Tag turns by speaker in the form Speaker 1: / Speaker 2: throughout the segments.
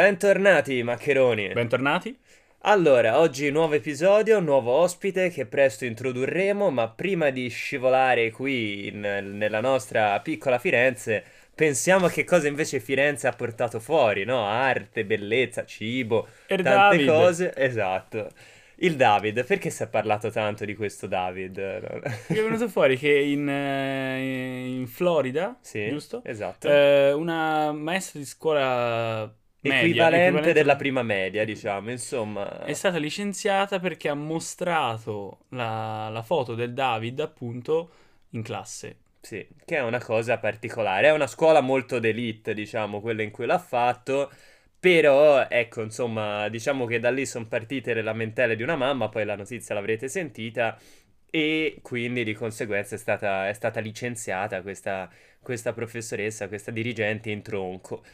Speaker 1: Bentornati maccheroni.
Speaker 2: Bentornati.
Speaker 1: Allora, oggi nuovo episodio, nuovo ospite che presto introdurremo, ma prima di scivolare qui in- nella nostra piccola Firenze, pensiamo a che cosa invece Firenze ha portato fuori, no? Arte, bellezza, cibo,
Speaker 2: Er
Speaker 1: tante
Speaker 2: David.
Speaker 1: cose. Esatto. Il David, perché si è parlato tanto di questo David?
Speaker 2: Mi è venuto fuori che in, eh, in Florida,
Speaker 1: Sì,
Speaker 2: giusto?
Speaker 1: esatto.
Speaker 2: Eh, una maestra di scuola media,
Speaker 1: Equivalente
Speaker 2: equivalente-
Speaker 1: della prima media, diciamo, insomma.
Speaker 2: è stata licenziata perché ha mostrato la, la foto del David, appunto, in classe.
Speaker 1: Sì, che è una cosa particolare. È una scuola molto d'élite, diciamo, quella in cui l'ha fatto. Però, ecco, insomma, diciamo che da lì sono partite le lamentele di una mamma, poi la notizia l'avrete sentita. E quindi di conseguenza è stata, è stata licenziata questa, questa professoressa, questa dirigente in tronco.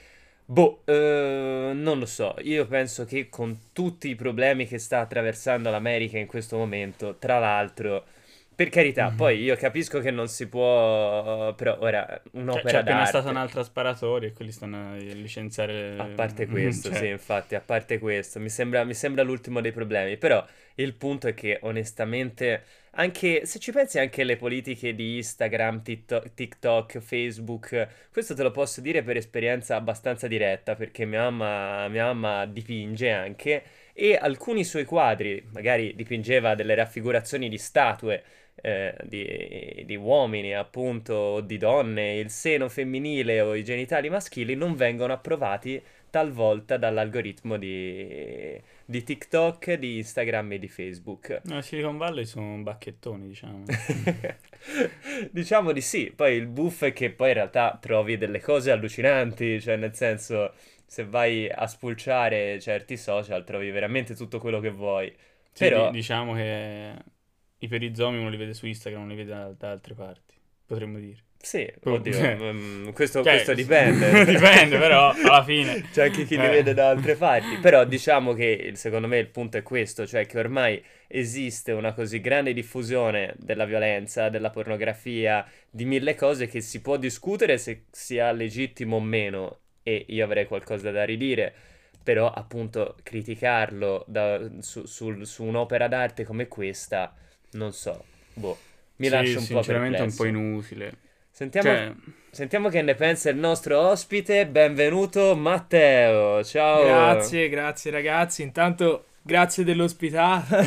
Speaker 1: Boh, eh, non lo so, io penso che con tutti i problemi che sta attraversando l'America in questo momento, tra l'altro, per carità,
Speaker 2: Mhm.
Speaker 1: poi io capisco che non si può, però ora
Speaker 2: Cioè,
Speaker 1: un'opera
Speaker 2: c'è appena
Speaker 1: d'arte.
Speaker 2: stata un'altra sparatoria e quelli stanno a licenziare...
Speaker 1: A parte questo,
Speaker 2: Cioè,
Speaker 1: sì, infatti, a parte questo, mi sembra, mi sembra l'ultimo dei problemi, però il punto è che onestamente, anche se ci pensi anche alle politiche di Instagram, TikTok, Facebook, questo te lo posso dire per esperienza abbastanza diretta, perché mia mamma, mia mamma dipinge anche, e alcuni suoi quadri, magari dipingeva delle raffigurazioni di statue, eh, di, di uomini, appunto, o di donne, il seno femminile o i genitali maschili non vengono approvati talvolta dall'algoritmo di, di TikTok, di Instagram e di Facebook.
Speaker 2: No, Silicon Valley sono bacchettoni, diciamo.
Speaker 1: Diciamo di sì, poi il buff è che poi in realtà trovi delle cose allucinanti, cioè nel senso se vai a spulciare certi social trovi veramente tutto quello che vuoi.
Speaker 2: Sì,
Speaker 1: Però
Speaker 2: di- diciamo che i perizomi uno li vede su Instagram, non li vede da, da altre parti, potremmo dire.
Speaker 1: Sì,
Speaker 2: Oh,
Speaker 1: oddio,
Speaker 2: eh.
Speaker 1: questo,
Speaker 2: Cioè,
Speaker 1: questo dipende.
Speaker 2: dipende, però, alla fine.
Speaker 1: C'è anche chi li
Speaker 2: Eh.
Speaker 1: vede da altre parti. Però diciamo che secondo me il punto è questo, cioè che ormai esiste una così grande diffusione della violenza, della pornografia, di mille cose che si può discutere se sia legittimo o meno. E io avrei qualcosa da ridire. Però appunto criticarlo da- su, sul- su un'opera d'arte come questa, non so. Boh, mi
Speaker 2: Sì,
Speaker 1: lascia un po'
Speaker 2: sinceramente è un po'
Speaker 1: perplesso.
Speaker 2: inutile.
Speaker 1: Sentiamo,
Speaker 2: Cioè,
Speaker 1: Sentiamo che ne pensa il nostro ospite. Benvenuto Matteo. Ciao.
Speaker 3: Grazie, grazie ragazzi. Intanto grazie dell'ospitata.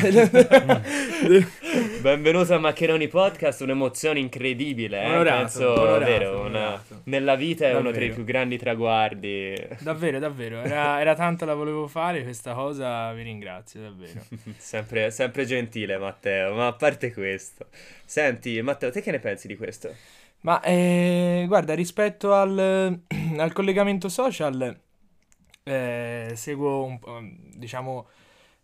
Speaker 1: Benvenuto a Maccheroni Podcast, un'emozione incredibile, eh?
Speaker 3: Onorato,
Speaker 1: Penso,
Speaker 3: onorato,
Speaker 1: vero, una- nella vita è uno
Speaker 3: Davvero.
Speaker 1: dei più grandi traguardi.
Speaker 3: davvero, davvero. Era, era tanto la volevo fare questa cosa. Vi ringrazio, davvero.
Speaker 1: sempre, sempre gentile Matteo, ma a parte questo. Senti, Matteo, te che ne pensi di questo?
Speaker 3: Ma eh, guarda, rispetto al, al collegamento social, eh, seguo un po', diciamo,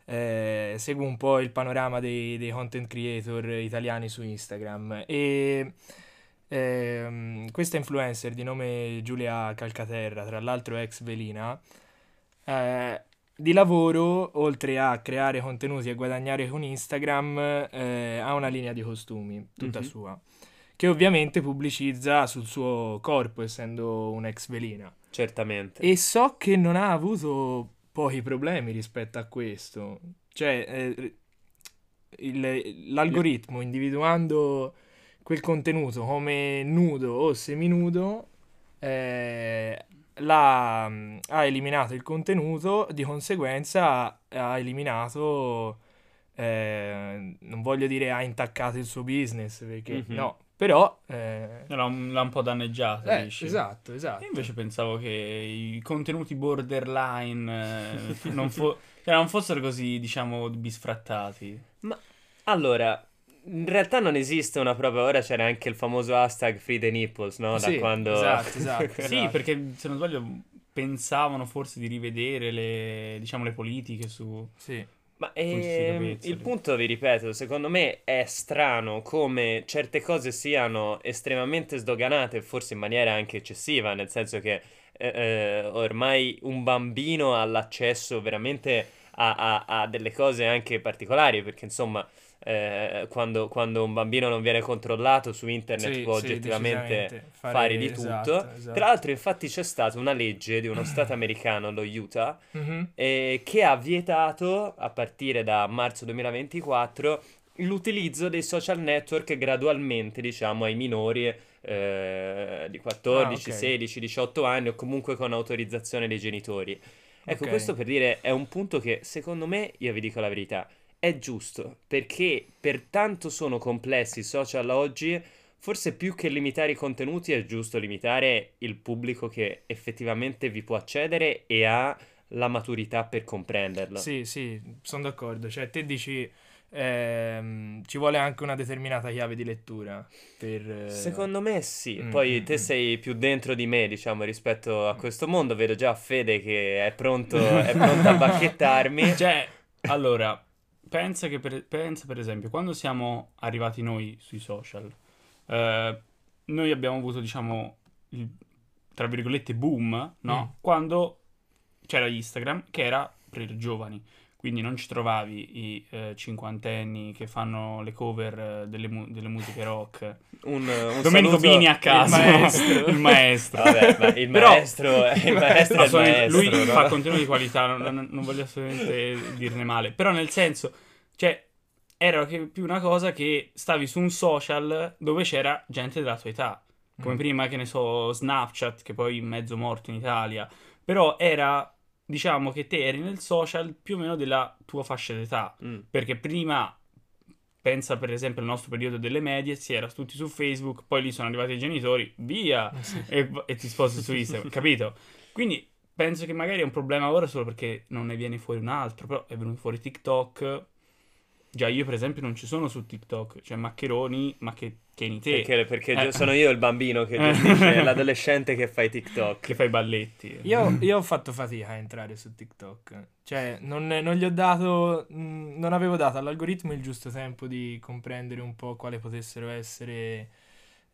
Speaker 3: eh, seguo un po' il panorama dei, dei content creator italiani su Instagram e ehm, questa influencer di nome Giulia Calcaterra, tra l'altro ex Velina, eh, di lavoro, oltre a creare contenuti e guadagnare con Instagram, eh, ha una linea di costumi tutta
Speaker 1: Mhm.
Speaker 3: sua che ovviamente pubblicizza sul suo corpo, essendo un'ex velina.
Speaker 1: Certamente.
Speaker 3: E so che non ha avuto pochi problemi rispetto a questo. Cioè, eh, il- l'algoritmo individuando quel contenuto come nudo o seminudo, eh, l'ha, ha eliminato il contenuto, di conseguenza ha eliminato, eh, non voglio dire ha intaccato il suo business, perché
Speaker 1: Mhm.
Speaker 3: no, però... eh,
Speaker 2: l'ha un, l'ha un po' danneggiata,
Speaker 3: eh,
Speaker 2: dici?
Speaker 3: esatto, esatto.
Speaker 2: Io invece pensavo che i contenuti borderline eh, non, fo- cioè, non fossero così, diciamo, bisfrattati.
Speaker 1: Allora, in realtà non esiste una propria. Ora c'era anche il famoso hashtag Free the Nipples, no? Da
Speaker 3: Sì,
Speaker 1: quando.
Speaker 3: esatto, esatto.
Speaker 2: Sì,
Speaker 3: Esatto.
Speaker 2: perché se non sbaglio pensavano forse di rivedere le, diciamo, le politiche su...
Speaker 3: Sì.
Speaker 1: Ma ehm, il punto, vi ripeto, secondo me è strano come certe cose siano estremamente sdoganate, forse in maniera anche eccessiva, nel senso che eh, eh, ormai un bambino ha l'accesso veramente a, a- a delle cose anche particolari, perché insomma eh, quando, quando un bambino non viene controllato su internet
Speaker 3: Sì,
Speaker 1: può
Speaker 3: sì,
Speaker 1: oggettivamente fare,
Speaker 3: Fare-
Speaker 1: di tutto.
Speaker 3: esatto, esatto.
Speaker 1: Tra l'altro, infatti, c'è stata una legge di uno stato americano, lo Utah,
Speaker 3: Mhm.
Speaker 1: eh, che ha vietato a partire da marzo 2024 l'utilizzo dei social network gradualmente, diciamo, ai minori eh, di 14,
Speaker 3: Ah, ok.
Speaker 1: 16, 18 anni o comunque con autorizzazione dei genitori. Ecco,
Speaker 3: Ok.
Speaker 1: questo per dire è un punto che secondo me, io vi dico la verità, è giusto, perché per tanto sono complessi i social oggi, forse più che limitare i contenuti è giusto limitare il pubblico che effettivamente vi può accedere e ha la maturità per comprenderlo.
Speaker 3: Sì, sì, sono d'accordo. Cioè, te dici ehm, ci vuole anche una determinata chiave di lettura per... eh,
Speaker 1: Secondo me sì,
Speaker 3: Mm,
Speaker 1: poi
Speaker 3: mm,
Speaker 1: te
Speaker 3: mm.
Speaker 1: sei più dentro di me, diciamo, rispetto a questo mondo, vedo già Fede che è pronto, è pronto a bacchettarmi.
Speaker 2: Cioè, allora, pensa che per, pensa per esempio, quando siamo arrivati noi sui social, eh, noi abbiamo avuto, diciamo, il, tra virgolette, boom, no?
Speaker 3: Mm.
Speaker 2: Quando c'era Instagram, che era per giovani. Quindi non ci trovavi i eh, cinquantenni che fanno le cover eh, delle, mu- delle musiche rock.
Speaker 1: Un, un
Speaker 2: Domenico Bini a caso.
Speaker 3: il maestro.
Speaker 2: il maestro.
Speaker 1: Vabbè, ma il
Speaker 2: Però-
Speaker 1: maestro, il maestro è il maestro,
Speaker 2: lui
Speaker 1: no?
Speaker 2: fa contenuti di qualità, non, non- voglio assolutamente dirne male, però nel senso, cioè, era più una cosa che stavi su un social dove c'era gente della tua età, come
Speaker 3: Mm.
Speaker 2: prima, che ne so, Snapchat, che poi è mezzo morto in Italia, però era, diciamo che te eri nel social più o meno della tua fascia d'età,
Speaker 1: Mm.
Speaker 2: perché prima... Pensa per esempio al nostro periodo delle medie, si era tutti su Facebook, poi lì sono arrivati i genitori, via,
Speaker 3: Sì.
Speaker 2: e, e ti sposti su Instagram, capito? Quindi penso che magari è un problema ora solo perché non ne viene fuori un altro, però è venuto fuori TikTok. Già io per esempio non ci sono su TikTok, cioè Maccheroni, ma che tieni te,
Speaker 1: Perché, perché
Speaker 2: Eh.
Speaker 1: sono io il bambino che gestisce l'adolescente che fa i TikTok.
Speaker 2: che fai i balletti.
Speaker 3: Io, io ho fatto fatica a entrare su TikTok. Cioè, non, non gli ho dato. mh, Non avevo dato all'algoritmo il giusto tempo di comprendere un po' quale potessero essere.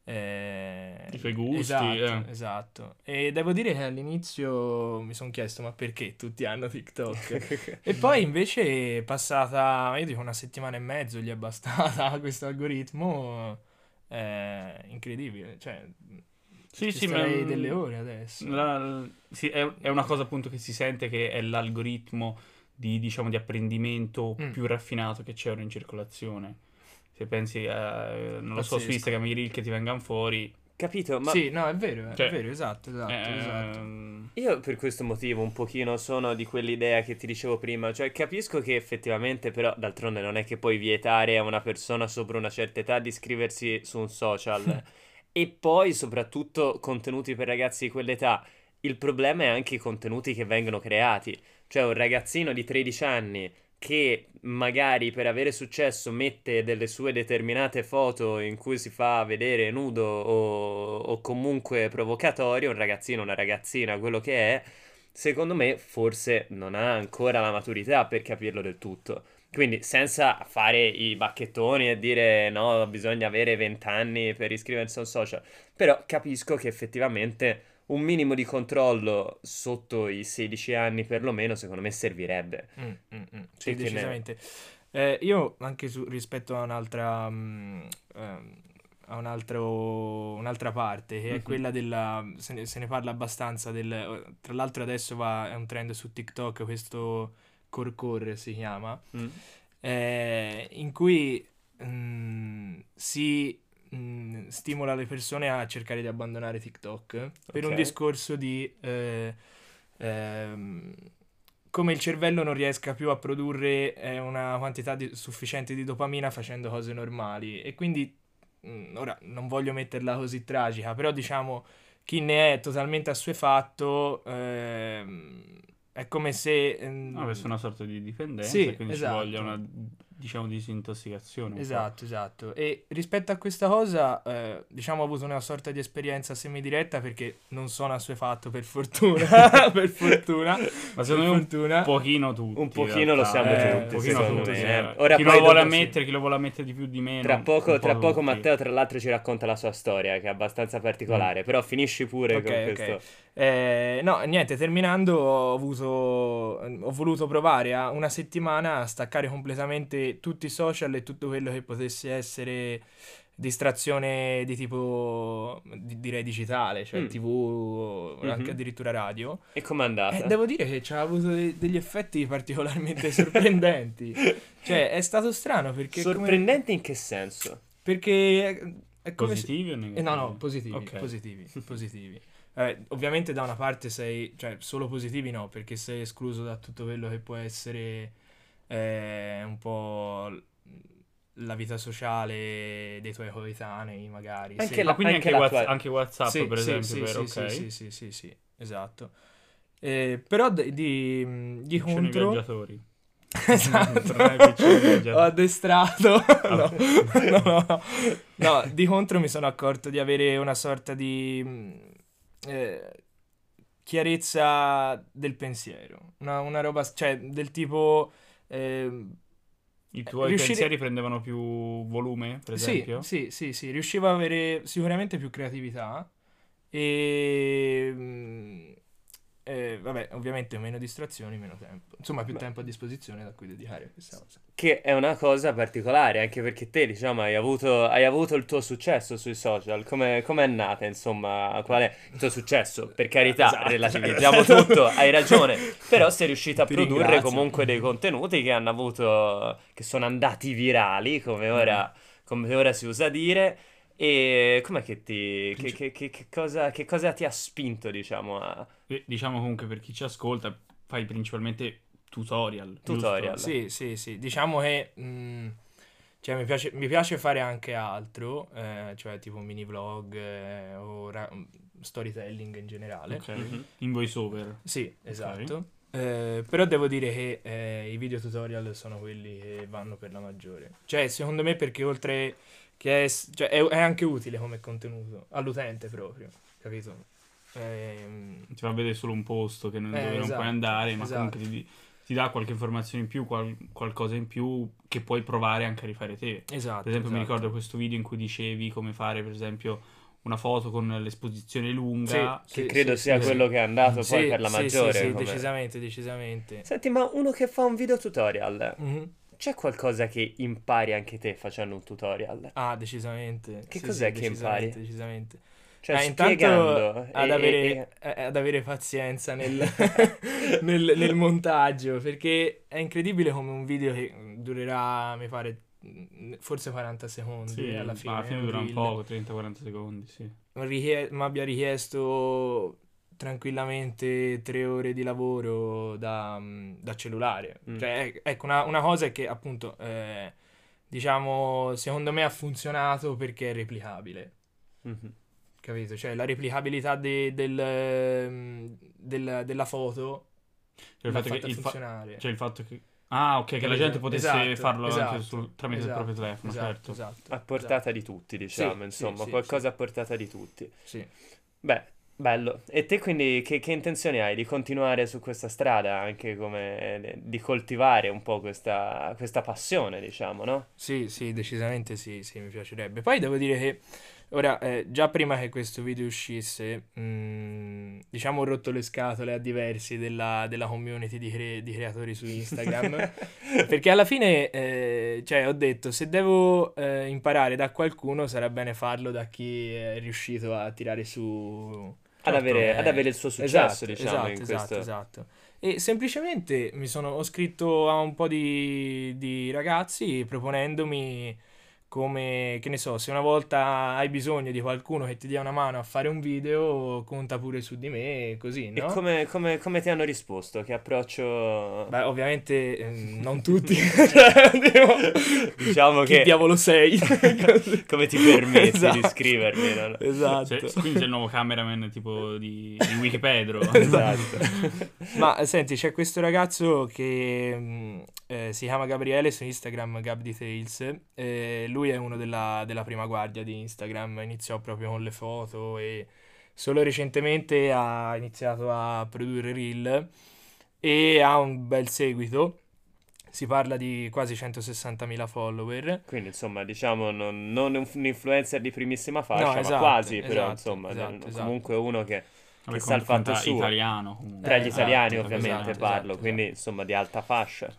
Speaker 3: eh,
Speaker 2: I suoi gusti,
Speaker 3: Esatto,
Speaker 2: eh.
Speaker 3: esatto. E devo dire che all'inizio mi sono chiesto: ma perché tutti hanno TikTok? E poi invece è passata, io dico una settimana e mezzo gli è bastata questo algoritmo. È incredibile. Cioè,
Speaker 2: Sì,
Speaker 3: ci
Speaker 2: sì, ma
Speaker 3: delle ore adesso.
Speaker 2: la- sì, è, è una cosa appunto che si sente che è l'algoritmo di, diciamo, di apprendimento
Speaker 3: Mm.
Speaker 2: più raffinato che c'è ora in circolazione. Se pensi, a, non lo so, su
Speaker 3: Pazzesco.
Speaker 2: Instagram i reel che ti vengano fuori,
Speaker 1: Capito? Ma
Speaker 3: Sì, no, è vero, è
Speaker 2: Cioè,
Speaker 3: vero, esatto, esatto, esatto.
Speaker 2: ehm,
Speaker 1: Io per questo motivo un pochino sono di quell'idea che ti dicevo prima, cioè capisco che effettivamente però d'altronde non è che puoi vietare a una persona sopra una certa età di iscriversi su un social e poi soprattutto contenuti per ragazzi di quell'età. Il problema è anche i contenuti che vengono creati, cioè un ragazzino di 13 anni che magari per avere successo mette delle sue determinate foto in cui si fa vedere nudo o, o comunque provocatorio, un ragazzino, una ragazzina, quello che è, secondo me forse non ha ancora la maturità per capirlo del tutto. Quindi senza fare i bacchettoni e dire no, bisogna avere 20 anni per iscriversi a un social, però capisco che effettivamente un minimo di controllo sotto i 16 anni perlomeno secondo me servirebbe.
Speaker 3: Mm, mm, mm, Sì, decisamente. Eh, io anche su- rispetto a un'altra mm, ehm, a un altro- un'altra parte che è
Speaker 2: Mhm.
Speaker 3: quella della se ne, se ne parla abbastanza del tra l'altro adesso va è un trend su TikTok questo Corcore si chiama
Speaker 1: Mm.
Speaker 3: eh, in cui mm, si mm, stimola le persone a cercare di abbandonare TikTok per un discorso di eh, ehm, come il cervello non riesca più a produrre eh, una quantità di- sufficiente di dopamina facendo cose normali e quindi mm, ora non voglio metterla così tragica, però diciamo chi ne è totalmente assuefatto ehm, è come se ehm,
Speaker 2: no, avesse una sorta di dipendenza,
Speaker 3: Sì,
Speaker 2: quindi
Speaker 3: esatto.
Speaker 2: ci voglia una, diciamo, disintossicazione.
Speaker 3: Esatto, esatto. E rispetto a questa cosa, eh, diciamo, ho avuto una sorta di esperienza semidiretta perché non sono assuefatto per fortuna. per fortuna.
Speaker 2: Ma secondo me
Speaker 3: per
Speaker 2: un
Speaker 3: fortuna.
Speaker 2: pochino tutti.
Speaker 1: Un
Speaker 2: in
Speaker 1: pochino lo siamo
Speaker 3: Eh,
Speaker 2: un
Speaker 3: tutti,
Speaker 2: pochino tutti,
Speaker 1: me,
Speaker 2: sì.
Speaker 1: eh. Ora
Speaker 2: chi
Speaker 1: poi
Speaker 2: lo vuole
Speaker 1: dopo sì.
Speaker 2: ammettere, chi lo vuole ammettere di più di meno.
Speaker 1: Tra poco,
Speaker 2: po'
Speaker 1: tra poco
Speaker 2: tutti.
Speaker 1: Matteo, tra l'altro, ci racconta la sua storia, che è abbastanza particolare. Però finisci pure
Speaker 3: Ok,
Speaker 1: con
Speaker 3: ok.
Speaker 1: questo.
Speaker 3: Eh, no, niente, terminando ho avuto, ho voluto provare a una settimana a staccare completamente che tutti i social e tutto quello che potesse essere distrazione di tipo di- direi digitale, cioè
Speaker 1: Mm.
Speaker 3: TV, anche
Speaker 1: Mhm.
Speaker 3: addirittura radio.
Speaker 1: E com'è andata?
Speaker 3: Eh, devo dire che ci ha avuto de- degli effetti particolarmente sorprendenti. cioè, è stato strano perché come-
Speaker 1: Sorprendente in che senso?
Speaker 3: perché è, è come se-
Speaker 2: Positivi o
Speaker 3: eh,
Speaker 2: negativi?
Speaker 3: no, no, positivi,
Speaker 2: Ok.
Speaker 3: positivi, positivi. Eh, ovviamente da una parte sei, cioè solo positivi no, perché sei escluso da tutto quello che può essere eh, un po' la vita sociale dei tuoi coetanei, magari.
Speaker 1: Anche
Speaker 3: Se-
Speaker 1: la-
Speaker 2: Ah, quindi
Speaker 1: anche
Speaker 2: anche,
Speaker 1: la
Speaker 2: Whats- anche WhatsApp,
Speaker 3: Sì,
Speaker 2: per
Speaker 3: sì,
Speaker 2: esempio,
Speaker 3: sì,
Speaker 2: vero?
Speaker 3: sì,
Speaker 2: ok.
Speaker 3: sì, sì, sì, sì, esatto. Eh, però di, di
Speaker 2: Piccioni
Speaker 3: contro...
Speaker 2: viaggiatori.
Speaker 3: esatto. Ho addestrato. no, no, no, no. Di contro mi sono accorto di avere una sorta di mh, eh, chiarezza del pensiero. Una, una roba, cioè, del tipo... ehm,
Speaker 2: I tuoi
Speaker 3: riuscire-
Speaker 2: pensieri prendevano più volume, per
Speaker 3: sì,
Speaker 2: esempio?
Speaker 3: sì, sì, sì, riuscivo ad avere sicuramente più creatività e... eh, vabbè, ovviamente meno distrazioni, meno tempo. Insomma, più
Speaker 1: Beh.
Speaker 3: tempo a disposizione da cui dedicare questa cosa.
Speaker 1: Che è una cosa particolare, anche perché te, diciamo, hai avuto, hai avuto il tuo successo sui social. Come è nata, insomma, qual è il tuo successo? Per carità,
Speaker 3: Esatto,
Speaker 1: relativizziamo
Speaker 3: esatto.
Speaker 1: tutto, hai ragione. Però sei riuscito a
Speaker 3: Ti
Speaker 1: produrre
Speaker 3: ringrazio.
Speaker 1: comunque dei contenuti che hanno avuto, che sono andati virali, come ora, come ora si usa dire. E com'è che ti, che, che- che- che cosa, che cosa ti ha spinto, diciamo, a...
Speaker 2: E diciamo comunque per chi ci ascolta, fai principalmente tutorial.
Speaker 1: Tutorial.
Speaker 2: giusto?
Speaker 3: Sì, sì, sì. Diciamo che mh, cioè, mi piace, mi piace fare anche altro, eh, cioè tipo mini vlog eh, o ra- storytelling in generale.
Speaker 2: Ok.
Speaker 1: Mhm.
Speaker 2: In voiceover.
Speaker 3: Sì, esatto. Eh, però devo dire che eh, i video tutorial sono quelli che vanno per la maggiore. Cioè, secondo me perché oltre che è, cioè, è, è anche utile come contenuto all'utente proprio, capito? Ehm,
Speaker 2: Ti fa vedere solo un posto che non,
Speaker 3: Eh,
Speaker 2: dove non
Speaker 3: esatto,
Speaker 2: puoi andare, ma
Speaker 3: esatto.
Speaker 2: comunque ti, ti dà qualche informazione in più, qual- qualcosa in più che puoi provare anche a rifare te.
Speaker 3: esatto.
Speaker 2: Per esempio, mi
Speaker 3: esatto.
Speaker 2: ricordo questo video in cui dicevi come fare, per esempio, una foto con l'esposizione lunga.
Speaker 3: Sì,
Speaker 1: Che credo
Speaker 3: sì,
Speaker 1: sia
Speaker 3: sì,
Speaker 1: quello
Speaker 3: sì.
Speaker 1: che è andato
Speaker 3: Sì,
Speaker 1: poi per la
Speaker 3: sì,
Speaker 1: maggiore.
Speaker 3: Sì, sì, decisamente, decisamente.
Speaker 1: Senti, ma uno che fa un video tutorial,
Speaker 3: Mhm.
Speaker 1: C'è qualcosa che impari anche te facendo un tutorial?
Speaker 3: Ah, decisamente.
Speaker 1: Che
Speaker 3: Sì,
Speaker 1: cos'è
Speaker 3: sì,
Speaker 1: che impari?
Speaker 3: decisamente, Decisamente.
Speaker 1: Cioè,
Speaker 3: Ah, intanto
Speaker 1: spiegando.
Speaker 3: ad
Speaker 1: e-
Speaker 3: avere,
Speaker 1: e-
Speaker 3: eh, ad avere pazienza nel, nel- nel montaggio, perché è incredibile come un video che durerà, mi pare, mh, forse 40 secondi
Speaker 2: Sì,
Speaker 3: alla fine.
Speaker 2: alla fine dura un poco, 30-40 secondi, sì.
Speaker 3: richie- mi abbia richiesto tranquillamente tre ore di lavoro da, mh, da cellulare.
Speaker 1: Mm.
Speaker 3: Cioè, ec- ecco, una, una cosa è che appunto, eh, diciamo, secondo me ha funzionato perché è replicabile.
Speaker 1: Mhm.
Speaker 3: Capito? Cioè la replicabilità de- del, ehm, del- della foto
Speaker 2: Cioè il
Speaker 3: l'ha
Speaker 2: fatto che
Speaker 3: fatta
Speaker 2: il, fa-
Speaker 3: funzionare.
Speaker 2: cioè il fatto che... Ah, ok, che la
Speaker 3: Capito?
Speaker 2: gente potesse
Speaker 3: Esatto,
Speaker 2: farlo anche
Speaker 3: esatto,
Speaker 2: sul- tramite
Speaker 3: esatto,
Speaker 2: il proprio telefono,
Speaker 3: esatto,
Speaker 2: certo.
Speaker 3: esatto,
Speaker 1: A portata di tutti, diciamo,
Speaker 3: Sì,
Speaker 1: insomma,
Speaker 3: sì, sì,
Speaker 1: qualcosa a portata di tutti.
Speaker 3: esatto. Sì.
Speaker 1: Beh, bello. E te quindi che, che intenzioni hai? Di continuare su questa strada, anche come di coltivare un po' questa, questa passione, diciamo, no?
Speaker 3: Sì, sì, decisamente sì, sì, mi piacerebbe. Poi devo dire che ora, eh, già prima che questo video uscisse, mh, diciamo ho rotto le scatole a diversi della, della community di, cre- di creatori su Instagram. Perché alla fine, eh, cioè, ho detto, se devo eh, imparare da qualcuno, sarà bene farlo da chi è riuscito a tirare su...
Speaker 1: Ad avere,
Speaker 3: eh,
Speaker 1: ad avere il suo successo,
Speaker 3: esatto,
Speaker 1: diciamo,
Speaker 3: esatto, esatto, esatto. E semplicemente mi sono, ho scritto a un po' di, di ragazzi proponendomi come, che ne so, se una volta hai bisogno di qualcuno che ti dia una mano a fare un video, conta pure su di me, così,
Speaker 1: E
Speaker 3: no?
Speaker 1: come, come- come ti hanno risposto? Che approccio...
Speaker 3: Beh, ovviamente ehm, non tutti,
Speaker 1: Diciamo
Speaker 3: chi
Speaker 1: che...
Speaker 3: diavolo sei?
Speaker 1: Come ti permetti di
Speaker 3: Esatto.
Speaker 1: scrivermi, no?
Speaker 3: Esatto.
Speaker 2: Cioè, quindi sei il nuovo cameraman tipo di, di Wikipedia.
Speaker 1: Esatto.
Speaker 3: Ma senti, c'è questo ragazzo che mh, eh, si chiama Gabriele su Instagram, Gab Details. eh, lui è uno della, della prima guardia di Instagram, iniziò proprio con le foto e solo recentemente ha iniziato a produrre reel e ha un bel seguito. Si parla di quasi 160.000 follower.
Speaker 1: Quindi, insomma, diciamo, non, non un influencer di primissima fascia,
Speaker 3: No,
Speaker 1: ma
Speaker 3: esatto,
Speaker 1: quasi, però,
Speaker 3: esatto,
Speaker 1: insomma,
Speaker 3: esatto, esatto.
Speaker 1: comunque uno che
Speaker 2: Vabbè,
Speaker 1: Che sa il
Speaker 2: con-
Speaker 1: fatto suo.
Speaker 2: italiano comunque.
Speaker 1: tra gli italiani
Speaker 2: esatto,
Speaker 1: ovviamente
Speaker 3: esatto,
Speaker 1: parlo,
Speaker 3: esatto,
Speaker 1: quindi insomma di alta fascia.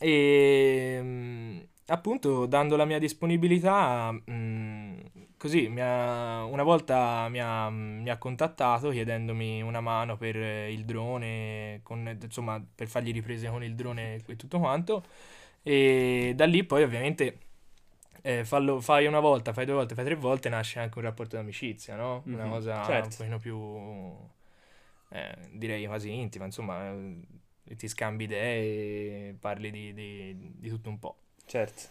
Speaker 3: E mm, appunto, dando la mia disponibilità, mm, così mi ha- una volta mi ha, mi ha contattato chiedendomi una mano per il drone, con- insomma, per fargli riprese con il drone e tutto quanto. E da lì poi ovviamente eh, fallo- fai una volta, fai due volte, fai tre volte, nasce anche un rapporto d'amicizia, no? Una
Speaker 1: Mhm,
Speaker 3: cosa un
Speaker 1: certo.
Speaker 3: pochino più, eh, direi quasi intima, insomma, ti scambi idee, parli di, di- di tutto un po'.
Speaker 1: Certo.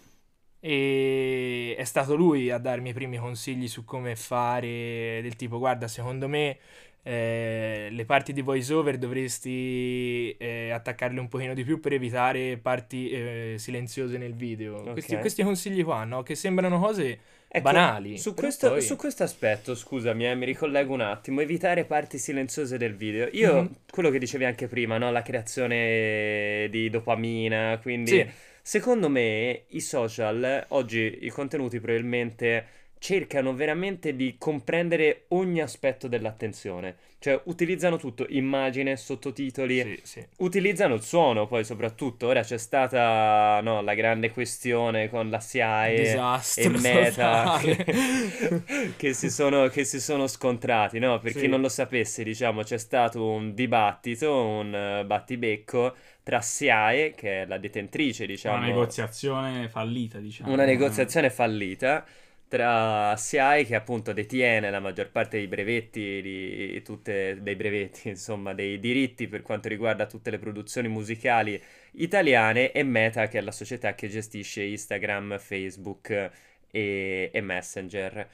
Speaker 3: E è stato lui a darmi i primi consigli su come fare, del tipo, guarda, secondo me eh, le parti di voice over dovresti eh, attaccarle un pochino di più per evitare parti eh, silenziose nel video. Questi,
Speaker 1: Ok.
Speaker 3: questi consigli qua, no? Che sembrano cose
Speaker 1: Ecco,
Speaker 3: banali.
Speaker 1: Su questo,
Speaker 3: poi-
Speaker 1: su questo aspetto, scusami, eh, mi ricollego un attimo, evitare parti silenziose del video. Io,
Speaker 3: Mhm.
Speaker 1: quello che dicevi anche prima, no? La creazione di dopamina, quindi
Speaker 3: Sì.
Speaker 1: Secondo me i social, oggi i contenuti probabilmente cercano veramente di comprendere ogni aspetto dell'attenzione. Cioè, utilizzano tutto, immagine, sottotitoli,
Speaker 3: Sì, sì.
Speaker 1: Utilizzano il suono poi soprattutto, ora c'è stata no, la grande questione con la SIAE e
Speaker 3: Disastro
Speaker 1: Meta
Speaker 3: totale.
Speaker 1: che, che si sono, che si sono scontrati, no? Per
Speaker 3: Sì.
Speaker 1: chi non lo sapesse, diciamo, c'è stato un dibattito, un eh, battibecco tra SIAE, che è la detentrice, diciamo,
Speaker 2: Una negoziazione fallita, diciamo.
Speaker 1: una negoziazione fallita tra SIAE che appunto detiene la maggior parte dei brevetti, di tutte, dei brevetti, insomma, dei diritti per quanto riguarda tutte le produzioni musicali italiane e Meta che è la società che gestisce Instagram, Facebook e, e Messenger.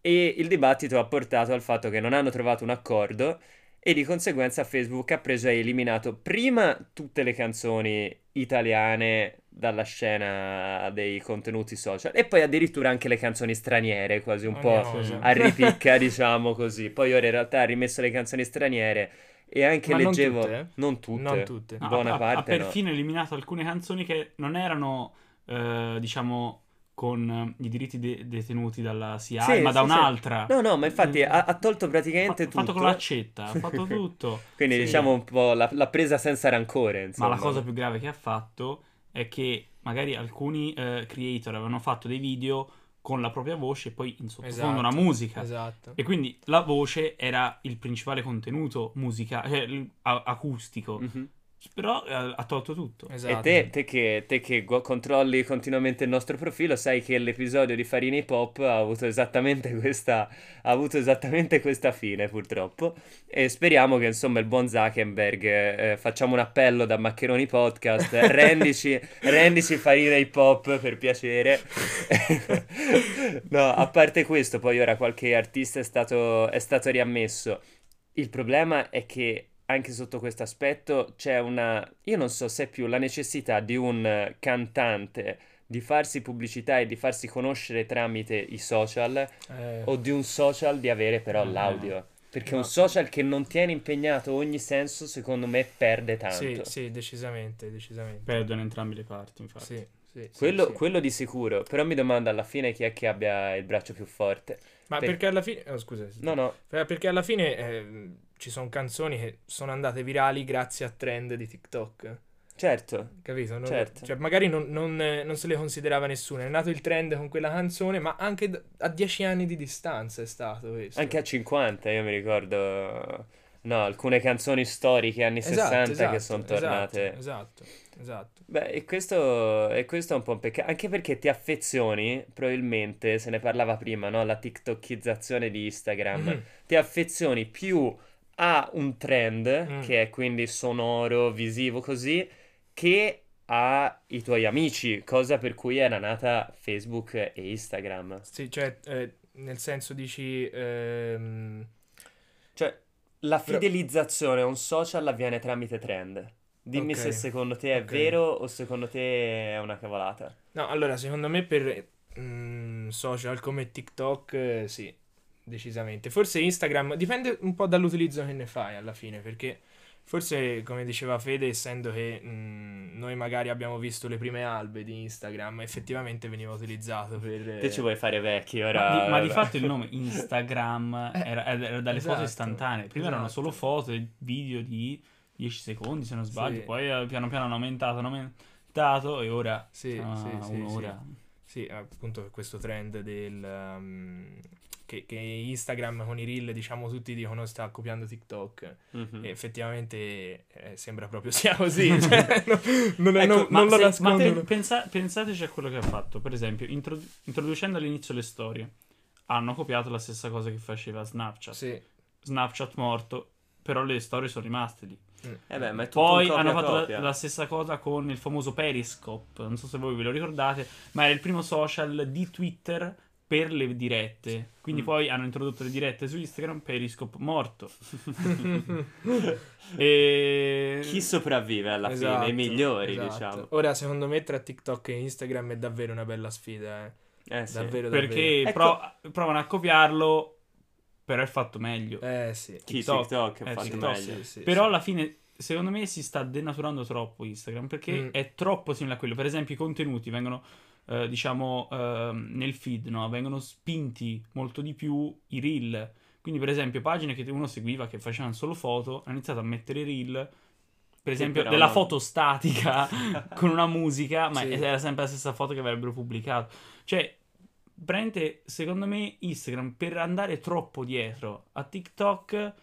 Speaker 1: E il dibattito ha portato al fatto che non hanno trovato un accordo e di conseguenza Facebook ha preso e eliminato prima tutte le canzoni italiane dalla scena dei contenuti social e poi addirittura anche le canzoni straniere, quasi un
Speaker 3: Ogni
Speaker 1: po'
Speaker 3: cosa.
Speaker 1: a ripicca, diciamo così. Poi ora in realtà ha rimesso le canzoni straniere e anche
Speaker 3: Ma non
Speaker 1: leggevo
Speaker 3: tutte, eh?
Speaker 1: non tutte.
Speaker 3: Non tutte.
Speaker 2: No,
Speaker 1: buona
Speaker 2: ha, ha- ha
Speaker 1: parte no.
Speaker 2: perfino eliminato alcune canzoni che non erano, eh, diciamo, con eh, i diritti de- detenuti dalla CIA,
Speaker 1: Sì,
Speaker 2: ma da
Speaker 1: sì, sì.
Speaker 2: un'altra.
Speaker 1: No, no, ma infatti ha, ha tolto
Speaker 2: Ha
Speaker 1: praticamente
Speaker 2: fatto
Speaker 1: tutto.
Speaker 2: con l'accetta, ha fatto tutto.
Speaker 1: Quindi
Speaker 2: Sì.
Speaker 1: diciamo un po' l'ha, l'ha presa senza rancore,
Speaker 2: Ma
Speaker 1: insomma.
Speaker 2: la cosa più grave che ha fatto è che magari alcuni eh, creator avevano fatto dei video con la propria voce e poi in sottofondo una
Speaker 3: Esatto,
Speaker 2: musica.
Speaker 3: Esatto.
Speaker 2: E quindi la voce era il principale contenuto musicale, cioè acustico.
Speaker 1: Mhm.
Speaker 2: Però eh, ha tolto tutto.
Speaker 3: Esatto.
Speaker 1: E te, te che, te che controlli continuamente il nostro profilo, sai che l'episodio di Farini Pop ha avuto esattamente questa, ha avuto esattamente questa fine, purtroppo. E speriamo che, insomma, il buon Zuckerberg, eh, facciamo un appello da Maccheroni Podcast, rendici, rendici Farina Hip Hop per piacere. no, a parte questo, poi ora qualche artista è stato, è stato riammesso. Il problema è che anche sotto questo aspetto c'è una, io non so se è più la necessità di un eh, cantante di farsi pubblicità e di farsi conoscere tramite i social
Speaker 3: Eh,
Speaker 1: o di un social di avere però
Speaker 2: Eh.
Speaker 1: l'audio. Perché un
Speaker 3: No.
Speaker 1: social che non tiene impegnato ogni senso, secondo me, perde tanto.
Speaker 3: sì, sì, decisamente, decisamente.
Speaker 2: Perdono entrambe le parti, infatti.
Speaker 3: Sì, sì,
Speaker 1: Quello,
Speaker 3: sì.
Speaker 1: quello di sicuro. Però mi domando alla fine chi è che abbia il braccio più forte.
Speaker 3: Ma
Speaker 1: per-
Speaker 3: perché alla fine... oh, scusa.
Speaker 1: No, no.
Speaker 3: Perché alla fine eh, ci sono canzoni che sono andate virali grazie a trend di TikTok.
Speaker 1: Certo.
Speaker 3: Capito? Non-
Speaker 1: Certo.
Speaker 3: Cioè, magari non, non, non se le considerava nessuno. È nato il trend con quella canzone, ma anche d- a 10 anni di distanza è stato questo.
Speaker 1: Anche a 50, io mi ricordo. No, alcune canzoni storiche anni
Speaker 3: Esatto,
Speaker 1: 60 che
Speaker 3: esatto,
Speaker 1: sono
Speaker 3: esatto,
Speaker 1: tornate.
Speaker 3: Esatto, esatto.
Speaker 1: Beh, e questo, e questo è un po' un peccato, anche perché ti affezioni, probabilmente, se ne parlava prima, no? La tiktokizzazione di Instagram,
Speaker 3: Mhm.
Speaker 1: ti affezioni più a un trend,
Speaker 3: Mm.
Speaker 1: che è quindi sonoro, visivo, così, che ai tuoi amici, cosa per cui era nata Facebook e Instagram.
Speaker 3: Sì, cioè, eh, nel senso dici... ehm,
Speaker 1: Cioè, la fidelizzazione a un social avviene tramite trend. Dimmi
Speaker 3: Ok,
Speaker 1: se secondo te è
Speaker 3: ok.
Speaker 1: vero o secondo te è una cavolata.
Speaker 3: No, allora, secondo me per mm, social come TikTok, eh, sì, decisamente. Forse Instagram, dipende un po' dall'utilizzo che ne fai alla fine, perché forse, come diceva Fede, essendo che mm, noi magari abbiamo visto le prime albe di Instagram, effettivamente veniva utilizzato per...
Speaker 1: Te ci vuoi fare vecchi ora.
Speaker 2: Ma di, ma di fatto il nome Instagram
Speaker 3: Eh,
Speaker 2: era, era dalle foto
Speaker 3: esatto,
Speaker 2: istantanee. Prima erano
Speaker 3: esatto.
Speaker 2: solo foto e video di 10 secondi, se non sbaglio.
Speaker 3: Sì.
Speaker 2: Poi eh, piano piano hanno aumentato. hanno aumen- Il slittato e ora
Speaker 3: Sì, sì, sì,
Speaker 2: un'ora.
Speaker 3: Sì, appunto questo trend del... um, che, che Instagram con i reel, diciamo, tutti dicono sta copiando TikTok.
Speaker 1: Mhm.
Speaker 3: E effettivamente eh, sembra proprio sia così. cioè, no- non, è-
Speaker 2: Ecco,
Speaker 3: non-
Speaker 2: ma
Speaker 3: non lo
Speaker 2: se- ma
Speaker 3: nascondono.
Speaker 2: pe- pensa- pensateci a quello che ha fatto. Per esempio, intro- introducendo all'inizio le storie, hanno copiato la stessa cosa che faceva Snapchat.
Speaker 3: Sì.
Speaker 2: Snapchat morto, però le storie sono rimaste lì.
Speaker 3: Mm.
Speaker 1: Eh beh, ma è tutto
Speaker 2: Poi hanno fatto la, la stessa cosa con il famoso Periscope. Non so se voi ve lo ricordate, ma era il primo social di Twitter per le dirette. Quindi
Speaker 1: Mm.
Speaker 2: poi hanno introdotto le dirette su Instagram, Periscope morto. e...
Speaker 1: Chi sopravvive alla
Speaker 3: Esatto,
Speaker 1: fine? I migliori,
Speaker 3: esatto.
Speaker 1: diciamo.
Speaker 3: Ora, secondo me, tra TikTok e Instagram è davvero una bella sfida. Eh.
Speaker 1: Eh sì.
Speaker 3: Davvero,
Speaker 2: Perché
Speaker 1: Ecco-
Speaker 2: pro- provano a copiarlo, però è fatto meglio.
Speaker 3: davvero. Eh sì.
Speaker 1: Chi
Speaker 2: TikTok.
Speaker 1: TikTok,
Speaker 2: Eh,
Speaker 1: ha fatto
Speaker 2: TikTok,
Speaker 1: meglio.
Speaker 3: Sì, sì,
Speaker 2: Però
Speaker 3: sì.
Speaker 2: alla fine, secondo me, si sta denaturando troppo Instagram perché
Speaker 3: Mm.
Speaker 2: è troppo simile a quello. Per esempio, i contenuti vengono, eh, diciamo, ehm, nel feed, no? Vengono spinti molto di più i reel. Quindi, per esempio, pagine che uno seguiva che facevano solo foto, hanno iniziato a mettere reel. Per esempio,
Speaker 1: però
Speaker 2: della foto statica con una musica, ma
Speaker 3: Sì.
Speaker 2: era sempre la stessa foto che avrebbero pubblicato. Cioè, prende, secondo me, Instagram per andare troppo dietro a TikTok.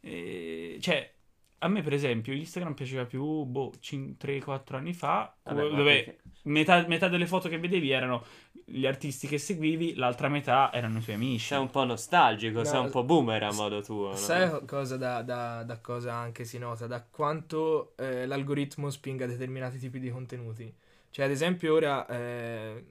Speaker 2: eh, cioè, a me, per esempio, Instagram piaceva più, boh, 3-4 anni fa,
Speaker 1: Vabbè,
Speaker 2: dove
Speaker 1: perché-
Speaker 2: metà, metà delle foto che vedevi erano gli artisti che seguivi, l'altra metà erano i tuoi amici.
Speaker 1: Sei un po' nostalgico, sei
Speaker 3: No,
Speaker 1: un po' boomer a modo tuo. no?
Speaker 3: Sai cosa da, da- da cosa anche si nota? Da quanto eh, l'algoritmo spinga determinati tipi di contenuti. Cioè, ad esempio, ora eh,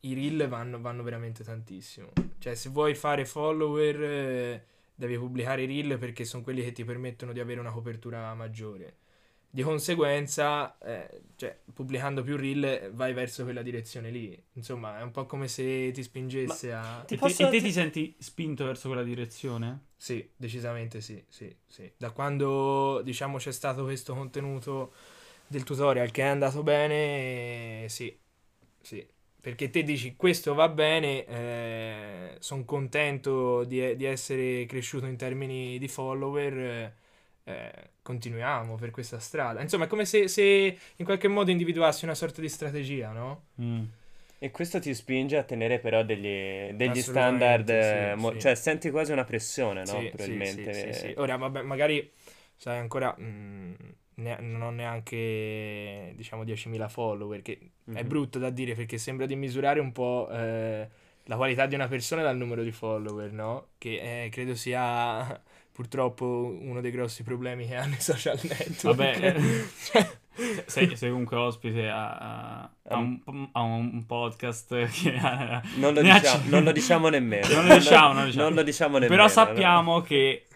Speaker 3: i reel vanno, vanno veramente tantissimo. Cioè, se vuoi fare follower, eh, devi pubblicare i reel perché sono quelli che ti permettono di avere una copertura maggiore. Di conseguenza, eh, cioè, pubblicando più reel, eh, vai verso quella direzione lì. Insomma, è un po' come se ti spingesse a...
Speaker 1: Ti
Speaker 2: E te,
Speaker 1: posso-
Speaker 2: e te
Speaker 1: ti-
Speaker 2: ti senti spinto verso quella direzione?
Speaker 3: Sì, decisamente sì, sì, sì. Da quando, diciamo, c'è stato questo contenuto del tutorial che è andato bene, sì, sì. Perché te dici, questo va bene, sono contento di, di essere cresciuto in termini di follower, eh, eh, continuiamo per questa strada. Insomma, è come se, se in qualche modo individuassi una sorta di strategia, no?
Speaker 2: Mm.
Speaker 1: E questo ti spinge a tenere però degli, degli standard,
Speaker 3: sì,
Speaker 1: eh, mo-
Speaker 3: sì.
Speaker 1: cioè senti quasi una pressione, no?
Speaker 3: Sì,
Speaker 1: Probabilmente.
Speaker 3: sì, sì, sì. Ora, vabbè, magari, sai, ancora mm, ne- non ho neanche, diciamo, 10.000 follower, che è
Speaker 1: Mhm.
Speaker 3: brutto da dire perché sembra di misurare un po' eh, la qualità di una persona dal numero di follower, no? Che eh, credo sia purtroppo uno dei grossi problemi che hanno i social network.
Speaker 2: Vabbè, sei, sei comunque ospite a, a- a un, a un podcast che.
Speaker 1: Non lo, diciamo,
Speaker 2: c-
Speaker 1: non lo diciamo nemmeno.
Speaker 2: Non lo diciamo, non lo diciamo.
Speaker 1: Non lo diciamo nemmeno.
Speaker 2: Però
Speaker 1: no.
Speaker 2: sappiamo che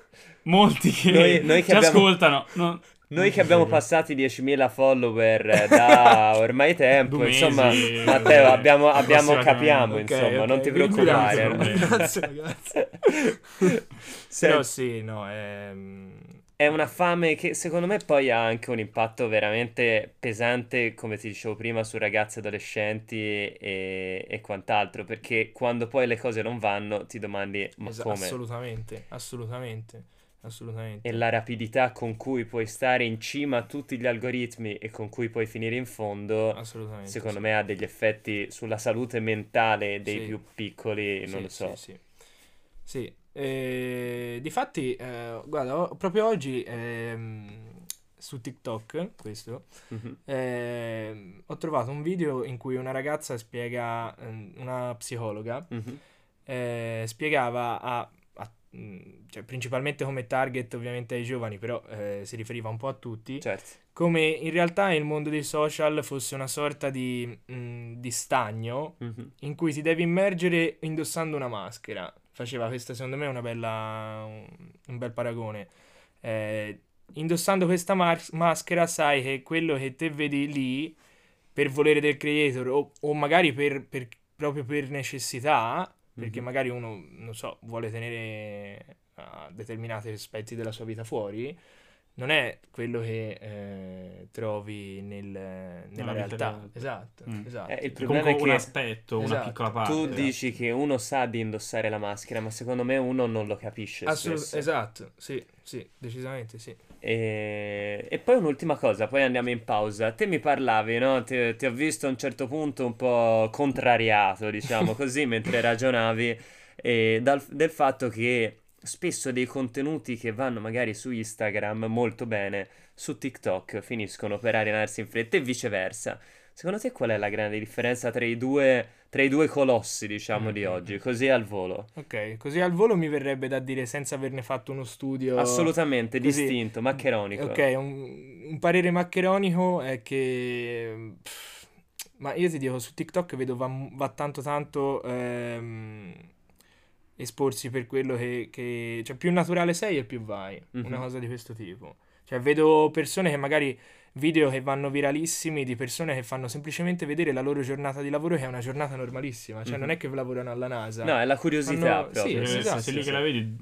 Speaker 2: molti che
Speaker 1: Noi- noi che
Speaker 2: ci
Speaker 1: abbiamo-
Speaker 2: ascoltano non-
Speaker 1: Noi che abbiamo passati 10.000 follower da ormai tempo,
Speaker 2: mesi,
Speaker 1: insomma, Matteo, abbiamo, abbiamo- capiamo,
Speaker 3: ok,
Speaker 1: insomma,
Speaker 3: ok,
Speaker 1: non ti preoccupare.
Speaker 3: Grazie, ragazzi.
Speaker 1: Se-
Speaker 3: Però sì, no, è...
Speaker 1: È una fame che secondo me poi ha anche un impatto veramente pesante, come ti dicevo prima, su ragazzi adolescenti e, e quant'altro, perché quando poi le cose non vanno ti domandi ma
Speaker 3: Esa-
Speaker 1: come?
Speaker 3: Assolutamente, assolutamente, assolutamente.
Speaker 1: E la rapidità con cui puoi stare in cima a tutti gli algoritmi e con cui puoi finire in fondo, secondo
Speaker 3: sì.
Speaker 1: me ha degli effetti sulla salute mentale dei
Speaker 3: Sì.
Speaker 1: più piccoli, non
Speaker 3: Sì,
Speaker 1: lo so.
Speaker 3: Sì, sì. Sì, eh, difatti, eh, guarda, ho- proprio oggi ehm, su TikTok, questo,
Speaker 1: Mhm.
Speaker 3: ehm, ho trovato un video in cui una ragazza spiega, ehm, una psicologa,
Speaker 1: Mhm.
Speaker 3: eh, spiegava a, cioè principalmente come target ovviamente ai giovani, però eh, si riferiva un po' a tutti,
Speaker 1: Certo.
Speaker 3: come in realtà il mondo dei social fosse una sorta di, mh, di stagno
Speaker 1: Mhm.
Speaker 3: in cui ti devi immergere indossando una maschera. Faceva questa, secondo me, una bella, un, un bel paragone. Eh, indossando questa mas- maschera sai che quello che te vedi lì per volere del creator o, o magari per, per- proprio per necessità, perché
Speaker 1: Mhm.
Speaker 3: magari uno, non so, vuole tenere ah, determinati aspetti della sua vita fuori, non è quello che eh, trovi nel- nella realtà.
Speaker 2: reale.
Speaker 3: Esatto,
Speaker 2: Mm.
Speaker 3: esatto.
Speaker 1: Eh, il
Speaker 2: È
Speaker 1: problema
Speaker 2: comunque
Speaker 1: è
Speaker 2: un
Speaker 1: che
Speaker 2: aspetto, una
Speaker 3: Esatto.
Speaker 2: piccola parte.
Speaker 1: tu
Speaker 2: esatto.
Speaker 1: dici che uno sa di indossare la maschera, ma secondo me uno non lo capisce
Speaker 3: Assolut- esatto, sì, sì, decisamente sì.
Speaker 1: E... e poi un'ultima cosa, poi andiamo in pausa. Te mi parlavi, no? Ti, ti ho visto a un certo punto un po' contrariato, diciamo così, mentre ragionavi e dal- del fatto che spesso dei contenuti che vanno magari su Instagram molto bene, su TikTok finiscono per arenarsi in fretta e viceversa. Secondo te qual è la grande differenza tra i due, tra i due colossi, diciamo, di
Speaker 3: Mm, mm,
Speaker 1: oggi?
Speaker 3: mm.
Speaker 1: Così al volo.
Speaker 3: Ok, così al volo mi verrebbe da dire senza averne fatto uno studio.
Speaker 1: Assolutamente
Speaker 3: così.
Speaker 1: distinto, maccheronico.
Speaker 3: Ok, un, un parere maccheronico è che... pff, ma io ti dico, su TikTok vedo va, va tanto tanto ehm, esporsi per quello che, che... Cioè, più naturale sei e più vai. Una
Speaker 1: Mhm.
Speaker 3: cosa di questo tipo. Cioè, vedo persone che magari... Video che vanno viralissimi di persone che fanno semplicemente vedere la loro giornata di lavoro che è una giornata normalissima. Cioè,
Speaker 1: Mhm.
Speaker 3: non è che lavorano alla NASA.
Speaker 1: No, è la curiosità
Speaker 3: Fanno-
Speaker 1: proprio.
Speaker 3: sì,
Speaker 2: Se-
Speaker 3: esatto,
Speaker 2: se lì
Speaker 1: sì,
Speaker 2: che la vedi,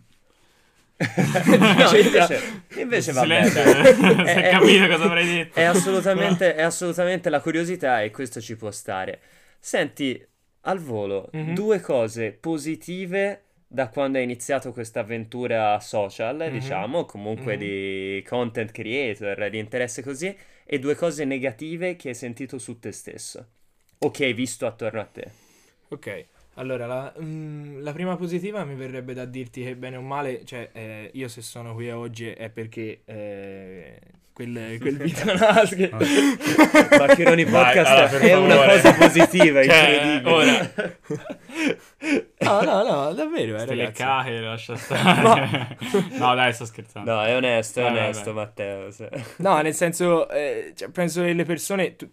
Speaker 1: No, invece, invece va bene. È-
Speaker 2: è- capito cosa avrei detto.
Speaker 1: È assolutamente, è assolutamente la curiosità e questo ci può stare. Senti, al volo,
Speaker 3: Mhm.
Speaker 1: due cose positive da quando hai iniziato questa avventura social,
Speaker 3: Mhm.
Speaker 1: diciamo, comunque
Speaker 3: Mhm.
Speaker 1: di content creator, di interesse così, e due cose negative che hai sentito su te stesso o che hai visto attorno a te.
Speaker 3: Ok, allora la, mm, la prima positiva mi verrebbe da dirti che bene o male, cioè eh, io se sono qui oggi è perché eh, quel, quel video là che-
Speaker 1: Maccheroni
Speaker 2: Vai,
Speaker 1: Podcast
Speaker 2: allora, per
Speaker 1: è una
Speaker 2: favore.
Speaker 1: cosa positiva,
Speaker 2: Cioè,
Speaker 1: incredibile.
Speaker 2: ora-
Speaker 3: No, no, no, davvero, eh,
Speaker 2: Ste le
Speaker 3: ragazzi.
Speaker 2: cache, lascia stare. no, dai, sto scherzando.
Speaker 1: No, è onesto, è
Speaker 2: Vai, vai,
Speaker 1: onesto,
Speaker 2: vai.
Speaker 1: Matteo. se-
Speaker 3: No, nel senso, eh, cioè, penso che le persone tu-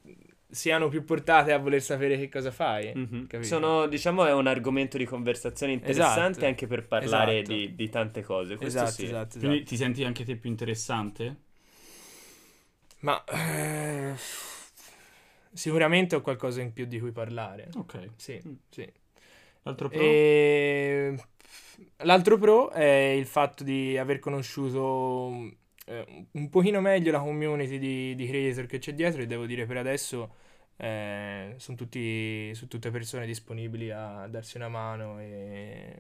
Speaker 3: siano più portate a voler sapere che cosa fai.
Speaker 1: Mhm.
Speaker 3: capito?
Speaker 1: Sono, diciamo, è un argomento di conversazione interessante
Speaker 3: Esatto.
Speaker 1: anche per parlare
Speaker 3: Esatto.
Speaker 1: di, di tante cose. Questo
Speaker 3: Esatto,
Speaker 1: sì.
Speaker 3: esatto,
Speaker 2: Quindi
Speaker 3: esatto.
Speaker 2: ti senti anche te più interessante?
Speaker 3: Ma eh, sicuramente ho qualcosa in più di cui parlare.
Speaker 2: Ok.
Speaker 3: Sì,
Speaker 2: Mm.
Speaker 3: sì.
Speaker 2: L'altro pro?
Speaker 3: E... L'altro pro è il fatto di aver conosciuto eh, un pochino meglio la community di, di creator che c'è dietro e devo dire per adesso eh, sono tutti, sono tutte persone disponibili a darsi una mano e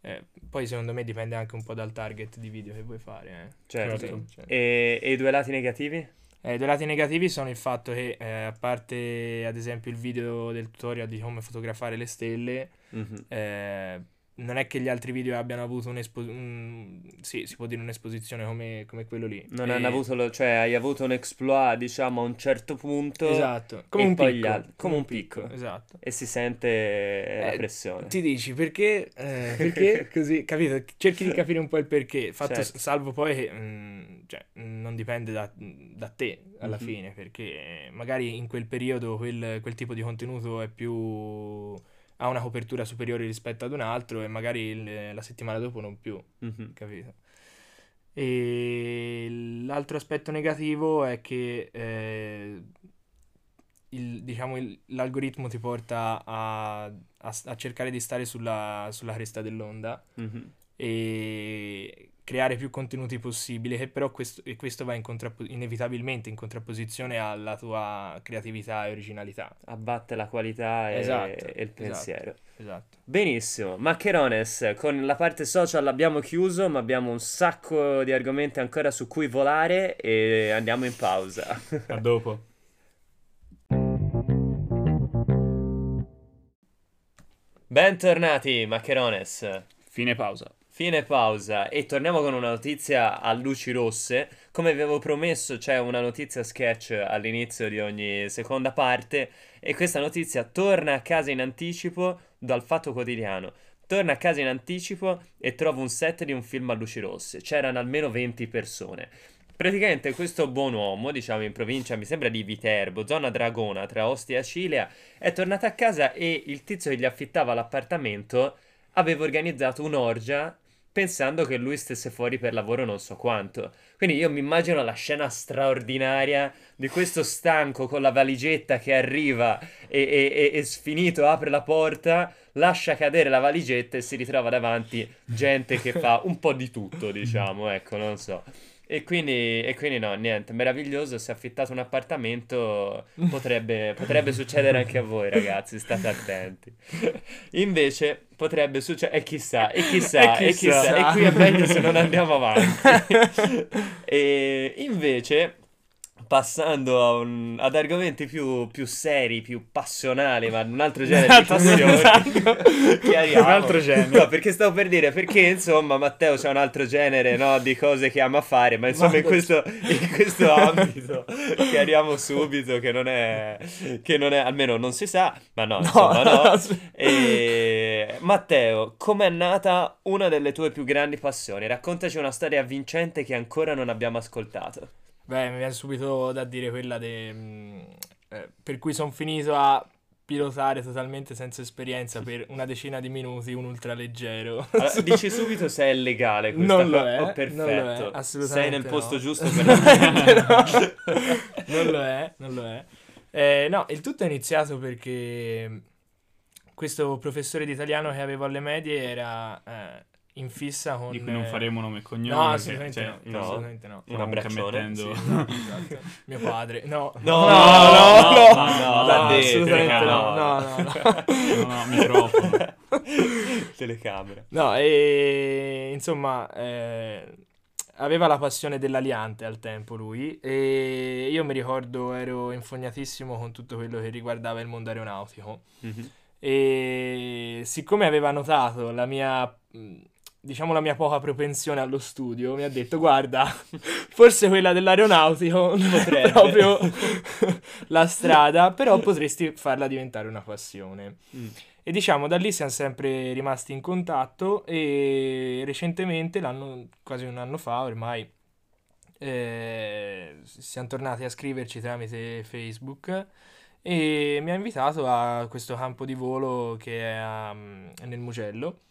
Speaker 3: eh, poi secondo me dipende anche un po' dal target di video che vuoi fare. eh.
Speaker 1: Certo.
Speaker 3: Sì, cioè.
Speaker 1: E, e i due lati negativi?
Speaker 3: Eh, I due lati negativi sono il fatto che, eh, a parte ad esempio il video del tutorial di come fotografare le stelle,
Speaker 1: Mhm.
Speaker 3: eh, non è che gli altri video abbiano avuto un'esposizione, sì, si può dire un'esposizione come, come quello lì.
Speaker 1: Non
Speaker 3: E-
Speaker 1: hanno avuto, lo- cioè hai avuto un exploit, diciamo, a un certo punto
Speaker 3: Esatto, come un
Speaker 1: poi
Speaker 3: picco,
Speaker 1: altri- come un picco.
Speaker 3: Esatto.
Speaker 1: e si sente la
Speaker 3: Eh,
Speaker 1: pressione.
Speaker 3: Ti dici perché? eh, perché così, capito? Cerchi di capire un po' il perché, fatto
Speaker 1: Certo.
Speaker 3: salvo poi che mm, cioè, non dipende da, da te alla
Speaker 1: Mhm.
Speaker 3: fine, perché magari in quel periodo quel, quel tipo di contenuto è più ha una copertura superiore rispetto ad un altro e magari il- la settimana dopo non più,
Speaker 1: Mhm.
Speaker 3: capito? E l'altro aspetto negativo è che eh, il- diciamo, il- l'algoritmo ti porta a, a- a cercare di stare sulla, sulla cresta dell'onda
Speaker 1: Mhm.
Speaker 3: e creare più contenuti possibili, che però questo, e questo va in contrappo- inevitabilmente in contrapposizione alla tua creatività e originalità.
Speaker 1: Abbatte la qualità e,
Speaker 3: Esatto,
Speaker 1: e il pensiero.
Speaker 3: Esatto.
Speaker 1: Benissimo, Maccherones, con la parte social l'abbiamo chiuso, ma abbiamo un sacco di argomenti ancora su cui volare e andiamo in pausa.
Speaker 2: A dopo.
Speaker 1: Bentornati, Maccherones.
Speaker 2: Fine pausa.
Speaker 1: Fine pausa e torniamo con una notizia a luci rosse. Come vi avevo promesso, c'è una notizia sketch all'inizio di ogni seconda parte e questa notizia torna a casa in anticipo dal Fatto Quotidiano. Torna a casa in anticipo e trovo un set di un film a luci rosse. C'erano almeno 20 persone. Praticamente questo buon uomo, diciamo in provincia, mi sembra di Viterbo, zona Dragona, tra Ostia e Cilea, è tornato a casa e il tizio che gli affittava l'appartamento aveva organizzato un'orgia pensando che lui stesse fuori per lavoro non so quanto. Quindi io mi immagino la scena straordinaria di questo stanco con la valigetta che arriva e, e- e- e sfinito apre la porta, lascia cadere la valigetta e si ritrova davanti gente che fa un po' di tutto, diciamo, ecco, non so. E quindi, e quindi no, niente, meraviglioso, se affittate un appartamento potrebbe, potrebbe succedere anche a voi ragazzi, state attenti. Invece potrebbe succedere, e chissà, e chissà,
Speaker 3: E
Speaker 1: e
Speaker 3: chissà.
Speaker 1: chissà, e qui è meglio se non andiamo avanti. E invece, passando un- ad argomenti più, più seri, più passionali, ma un altro genere di passione,
Speaker 3: esatto.
Speaker 1: chiariamo.
Speaker 3: Un altro genere.
Speaker 1: No, perché stavo per dire, perché insomma Matteo c'ha un altro genere, no, di cose che ama fare, ma insomma in questo, in questo ambito chiariamo subito che non è, che non è, almeno non si sa, ma no, insomma no. E Matteo, com'è nata una delle tue più grandi passioni? Raccontaci una storia vincente che ancora non abbiamo ascoltato.
Speaker 3: Beh, mi viene subito da dire quella de, mm, eh, per cui sono finito a pilotare totalmente senza esperienza per una decina di minuti un ultraleggero.
Speaker 1: Allora, dici subito se è legale questa
Speaker 3: Non lo è,
Speaker 1: Oh,
Speaker 3: non lo è,
Speaker 1: perfetto.
Speaker 3: assolutamente
Speaker 1: Sei nel posto
Speaker 3: no.
Speaker 1: giusto per
Speaker 3: no. non lo è, non lo è. Eh, no, il tutto è iniziato perché questo professore di italiano che avevo alle medie era eh, in fissa con...
Speaker 2: Di cui non
Speaker 3: eh,
Speaker 2: faremo nome e cognome.
Speaker 3: No, assolutamente
Speaker 2: cioè,
Speaker 3: no,
Speaker 1: no.
Speaker 3: assolutamente no.
Speaker 1: Un abbraccione,
Speaker 2: mettendo-
Speaker 1: sì.
Speaker 3: Esatto. Mio padre, no.
Speaker 1: No,
Speaker 3: no,
Speaker 1: no,
Speaker 3: no,
Speaker 1: no, no,
Speaker 3: assolutamente no, no, no, no.
Speaker 2: No, no, microfono.
Speaker 1: Telecamera.
Speaker 3: No, e insomma, eh, aveva la passione dell'aliante al tempo lui e io mi ricordo ero infognatissimo con tutto quello che riguardava il mondo aeronautico
Speaker 1: Mhm.
Speaker 3: e siccome aveva notato la mia, mh, diciamo la mia poca propensione allo studio, mi ha detto guarda, forse quella dell'aeronautico non è
Speaker 1: Potrebbe."
Speaker 3: proprio la strada, però potresti farla diventare una passione.
Speaker 1: Mm.
Speaker 3: E diciamo, da lì siamo sempre rimasti in contatto e recentemente, l'anno, quasi un anno fa ormai, eh, siamo tornati a scriverci tramite Facebook e mi ha invitato a questo campo di volo che è a- nel Mugello,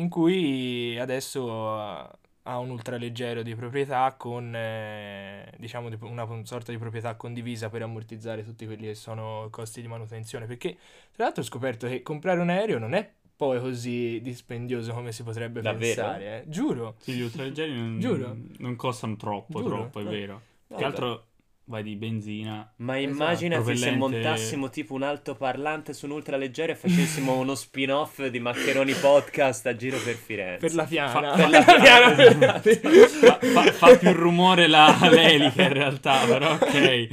Speaker 3: in cui adesso ha ha un ultraleggero di proprietà con, eh, diciamo, di- una sorta di proprietà condivisa per ammortizzare tutti quelli che sono i costi di manutenzione, perché tra l'altro ho scoperto che comprare un aereo non è poi così dispendioso come si potrebbe
Speaker 1: Davvero?
Speaker 3: pensare, eh. Giuro.
Speaker 2: Sì, gli ultraleggeri non,
Speaker 3: Giuro.
Speaker 2: non costano troppo,
Speaker 3: Giuro.
Speaker 2: troppo, è
Speaker 3: Eh.
Speaker 2: vero. Più che altro vai di benzina.
Speaker 1: Ma
Speaker 3: Esatto.
Speaker 1: immaginati se montassimo tipo un altoparlante su un ultraleggero e facessimo uno spin-off di Maccheroni Podcast a giro per Firenze.
Speaker 3: Per la piana.
Speaker 2: Fa-
Speaker 1: per la
Speaker 3: piana,
Speaker 1: piana.
Speaker 3: per-
Speaker 2: Fa, fa- fa più rumore la, l'elica in realtà, però ok.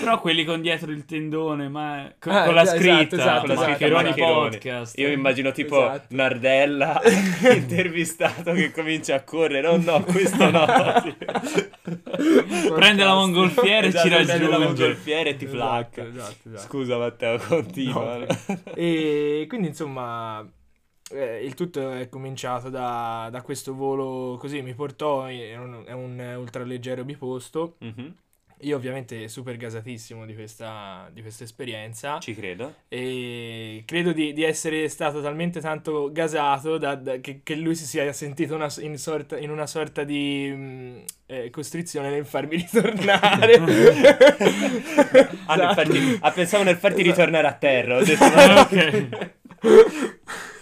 Speaker 2: però quelli con dietro il tendone, ma con,
Speaker 3: Ah,
Speaker 2: con la
Speaker 3: esatto,
Speaker 2: scritta,
Speaker 3: esatto,
Speaker 2: con la
Speaker 3: esatto.
Speaker 2: Maccheroni
Speaker 1: Maccheroni.
Speaker 2: Podcast.
Speaker 1: Io immagino tipo
Speaker 3: Esatto.
Speaker 1: Nardella intervistato che comincia a correre. Oh no, questo no.
Speaker 2: Prende la mongolfiera
Speaker 1: Esatto,
Speaker 2: e ci
Speaker 1: prende la
Speaker 2: raggiunge.
Speaker 1: mongolfiera e ti
Speaker 3: Esatto,
Speaker 1: flacca.
Speaker 3: esatto, esatto.
Speaker 1: Scusa Matteo, continua.
Speaker 3: No. E quindi insomma eh, il tutto è cominciato da, da questo volo così, mi portò, è un, è un ultraleggero biposto,
Speaker 1: Mhm,
Speaker 3: io ovviamente super gasatissimo di questa, di questa esperienza
Speaker 1: Ci credo.
Speaker 3: e credo di, di essere stato talmente tanto gasato da- da- che, che lui si sia sentito una- in, sorta- in una sorta di mm, eh, costrizione nel farmi ritornare.
Speaker 1: Ah, nel
Speaker 3: Esatto.
Speaker 1: farti- ah, pensavo nel farti
Speaker 3: Esatto.
Speaker 1: ritornare a terra. Ho detto,
Speaker 2: Ah, ok.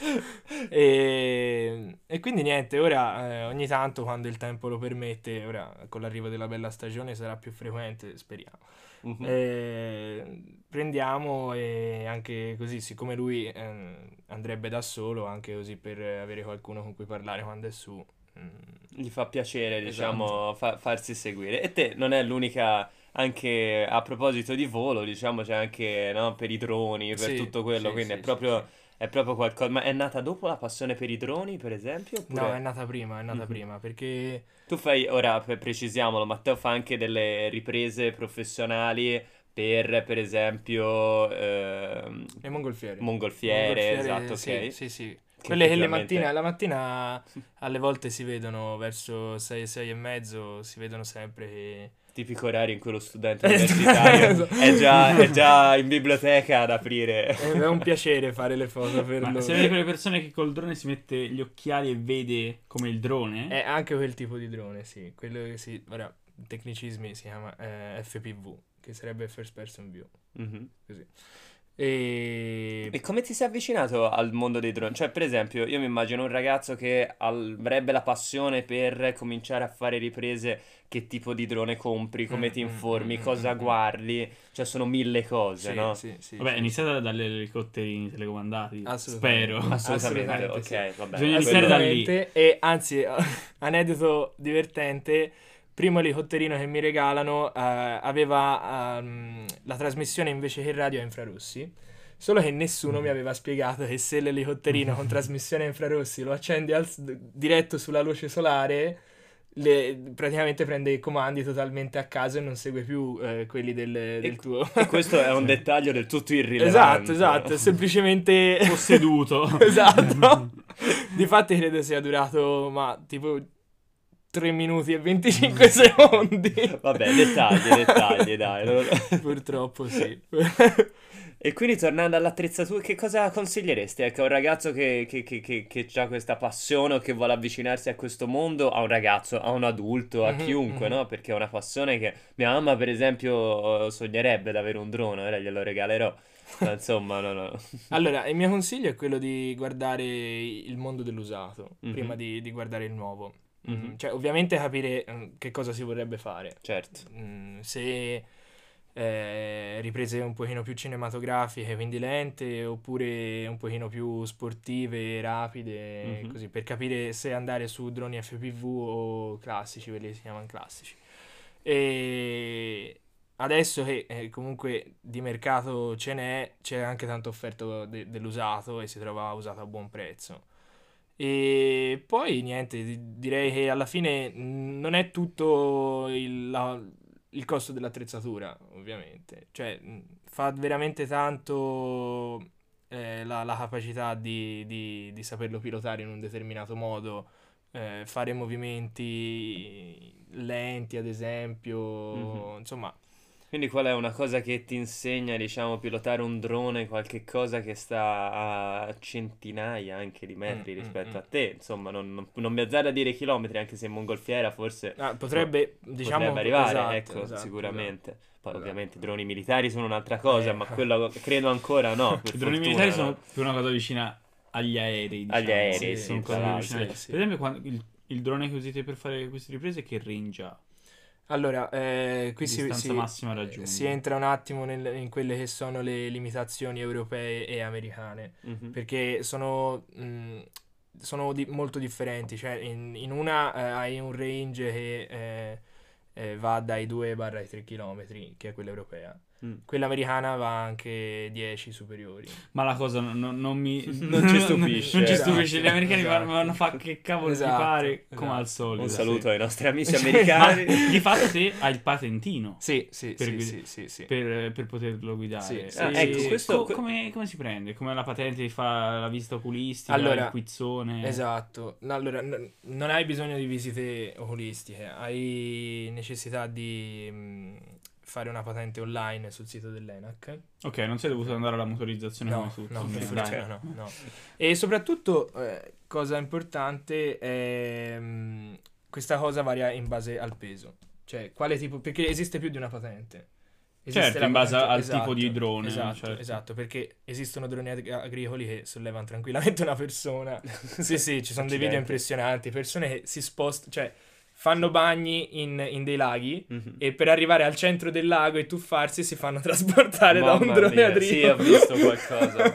Speaker 3: E, e quindi niente, ora eh, ogni tanto quando il tempo lo permette, ora con l'arrivo della bella stagione sarà più frequente, speriamo.
Speaker 1: Mhm.
Speaker 3: Eh, prendiamo e anche così, siccome lui eh, andrebbe da solo, anche così per avere qualcuno con cui parlare quando è su. mm,
Speaker 1: Gli fa piacere,
Speaker 3: Esatto.
Speaker 1: diciamo, fa- farsi seguire. E te non è l'unica, anche a proposito di volo, diciamo, c'è anche, no, per i droni, per
Speaker 3: Sì,
Speaker 1: tutto quello,
Speaker 3: sì,
Speaker 1: quindi
Speaker 3: sì,
Speaker 1: è proprio, è proprio qualcosa. Ma è nata dopo la passione per i droni, per esempio? Oppure...
Speaker 3: No, è nata prima, è nata
Speaker 1: Mhm.
Speaker 3: prima, perché
Speaker 1: Tu fai, ora pre- precisiamolo, Matteo fa anche delle riprese professionali per, per esempio, ehm,
Speaker 3: le mongolfiere.
Speaker 1: mongolfiere,
Speaker 3: Mongolfiere,
Speaker 1: esatto,
Speaker 3: sì,
Speaker 1: ok.
Speaker 3: Sì, sì.
Speaker 1: Che
Speaker 3: Quelle che
Speaker 1: effettivamente-
Speaker 3: mattina, la mattina alle volte si vedono verso 6, 6 e mezzo, si vedono sempre che...
Speaker 1: Tipico orario in cui lo studente
Speaker 3: Esatto.
Speaker 1: universitario è già, è già in biblioteca ad aprire.
Speaker 3: È un piacere fare le foto per
Speaker 2: Ma
Speaker 3: loro.
Speaker 2: se vedi quelle persone che col drone si mette gli occhiali e vede come il drone,
Speaker 3: È anche quel tipo di drone, sì. Quello che si... Ora, tecnicismi si chiama eh, FPV, che sarebbe First Person View.
Speaker 1: Mhm.
Speaker 3: Così. E...
Speaker 1: E come ti sei avvicinato al mondo dei droni? Cioè, per esempio, io mi immagino un ragazzo che avrebbe la passione per cominciare a fare riprese, che tipo di drone compri, come ti
Speaker 3: Mm, mm,
Speaker 1: informi,
Speaker 3: mm,
Speaker 1: cosa
Speaker 3: mm, mm.
Speaker 1: guardi, cioè sono mille cose,
Speaker 3: Sì,
Speaker 1: no?
Speaker 3: sì, sì,
Speaker 2: Vabbè,
Speaker 3: sì.
Speaker 2: iniziata dagli elicotterini telecomandati.
Speaker 3: Assolutamente.
Speaker 2: Spero.
Speaker 1: Assolutamente,
Speaker 3: Assolutamente,
Speaker 1: ok,
Speaker 3: sì.
Speaker 1: vabbè.
Speaker 2: Bisogna iniziare da lì.
Speaker 3: E anzi, aneddoto divertente, primo elicotterino che mi regalano eh, aveva ehm, la trasmissione invece che radio a infrarossi. Solo che nessuno
Speaker 2: Mm.
Speaker 3: mi aveva spiegato che se l'elicotterino con trasmissione a infrarossi lo accendi al- diretto sulla luce solare, le- praticamente prende i comandi totalmente a caso e non segue più eh, quelli del, del tuo.
Speaker 1: E questo è un dettaglio del tutto irrilevante.
Speaker 3: Esatto, esatto, è semplicemente...
Speaker 2: Posseduto.
Speaker 3: esatto. Difatti credo sia durato, ma tipo 3 minuti e 25 secondi.
Speaker 1: Vabbè, dettagli, dettagli, dai. non-
Speaker 3: Purtroppo sì.
Speaker 1: E quindi tornando all'attrezzatura, che cosa consiglieresti? Ecco, a un ragazzo che, che, che, che, che ha questa passione o che vuole avvicinarsi a questo mondo, a un ragazzo, a un adulto, a
Speaker 3: Mhm,
Speaker 1: chiunque,
Speaker 3: mhm.
Speaker 1: no? Perché è una passione che mia mamma, per esempio, sognerebbe di avere un drone, ora glielo regalerò. Ma insomma, no, no.
Speaker 3: Allora, il mio consiglio è quello di guardare il mondo dell'usato
Speaker 1: Mhm.
Speaker 3: prima di, di guardare il nuovo. Mm,
Speaker 1: Mhm.
Speaker 3: Cioè, ovviamente capire mm, che cosa si vorrebbe fare.
Speaker 1: Certo.
Speaker 3: Mm, se eh, riprese un pochino più cinematografiche, quindi lente, oppure un pochino più sportive, rapide,
Speaker 1: Mhm.
Speaker 3: così, per capire se andare su droni FPV o classici, quelli che si chiamano classici. E adesso che eh, comunque di mercato ce n'è, c'è anche tanto offerto de- dell'usato e si trova usato a buon prezzo. E poi niente, di- direi che alla fine mh, non è tutto il, la- il costo dell'attrezzatura, ovviamente. Cioè, mh, fa veramente tanto eh, la, la capacità di, di- di saperlo pilotare in un determinato modo, eh, fare movimenti lenti, ad esempio,
Speaker 1: Mhm.
Speaker 3: insomma.
Speaker 1: Quindi qual è una cosa che ti insegna, diciamo, pilotare un drone, qualche cosa che sta a centinaia anche di metri
Speaker 3: Mm, mm,
Speaker 1: rispetto
Speaker 3: mm.
Speaker 1: a te? Insomma, non, non, non mi azzardo a dire chilometri, anche se in mongolfiera forse
Speaker 3: Ah, potrebbe, diciamo,
Speaker 1: potrebbe arrivare,
Speaker 3: esatto,
Speaker 1: ecco,
Speaker 3: esatto,
Speaker 1: sicuramente. Poi
Speaker 3: esatto.
Speaker 1: ovviamente i droni militari sono un'altra cosa,
Speaker 3: Eh.
Speaker 1: ma quello credo ancora no,
Speaker 2: I droni militari
Speaker 1: no?
Speaker 2: sono più una cosa vicina agli aerei.
Speaker 1: Agli
Speaker 2: diciamo.
Speaker 1: aerei,
Speaker 3: sì,
Speaker 2: vicine.
Speaker 3: sì, sì.
Speaker 2: Per esempio, quando il, il drone che usate per fare queste riprese, che range?
Speaker 3: Allora, eh, qui si, si- si entra un attimo nel- in quelle che sono le limitazioni europee e americane,
Speaker 1: Mhm.
Speaker 3: perché sono, mh, sono di- molto differenti, cioè in, in una eh, hai un range che eh, eh, va dai 2-3 km, che è quella europea.
Speaker 1: Mm.
Speaker 3: Quella americana va anche 10 superiori.
Speaker 2: Ma la cosa non, non- non mi...
Speaker 1: Non ci stupisce.
Speaker 2: Non ci
Speaker 3: Esatto,
Speaker 2: stupisce. Gli americani
Speaker 3: esatto.
Speaker 2: vanno a fare che cavolo
Speaker 3: Esatto,
Speaker 2: ti pare, come
Speaker 3: esatto.
Speaker 2: al solito.
Speaker 1: Un
Speaker 2: sì.
Speaker 1: saluto ai nostri amici
Speaker 3: Ma-
Speaker 1: americani.
Speaker 2: Ma di fatto te hai il patentino
Speaker 3: Sì, sì,
Speaker 2: Per
Speaker 3: sì,
Speaker 2: guida-
Speaker 3: sì, sì, sì.
Speaker 2: per, per poterlo guidare.
Speaker 3: Sì, sì.
Speaker 1: Ah, ecco, questo-
Speaker 2: co- come, come si prende? Come la patente di fa la visita oculistica,
Speaker 3: Allora,
Speaker 2: il quizzone?
Speaker 3: Esatto, No, allora n- non hai bisogno di visite oculistiche, hai necessità di mh, fare una patente online sul sito dell'ENAC.
Speaker 2: Ok, non sei dovuto andare alla motorizzazione
Speaker 3: No,
Speaker 2: come tutti.
Speaker 3: no, per fortuna no, no. E soprattutto, eh, cosa importante, è, mh, questa cosa varia in base al peso. Cioè, quale tipo, perché esiste più di una patente. Esiste
Speaker 2: Certo, in base al
Speaker 3: esatto,
Speaker 2: tipo di drone,
Speaker 3: Esatto,
Speaker 2: certo.
Speaker 3: esatto, perché esistono droni ag- agricoli che sollevano tranquillamente una persona. Sì, sì, ci sono dei video impressionanti, persone che si spostano, cioè fanno bagni in, in dei laghi
Speaker 1: Mhm.
Speaker 3: e per arrivare al centro del lago e tuffarsi si fanno trasportare da un
Speaker 1: Mamma
Speaker 3: drone
Speaker 1: mia,
Speaker 3: agricolo.
Speaker 1: Sì, ho visto qualcosa.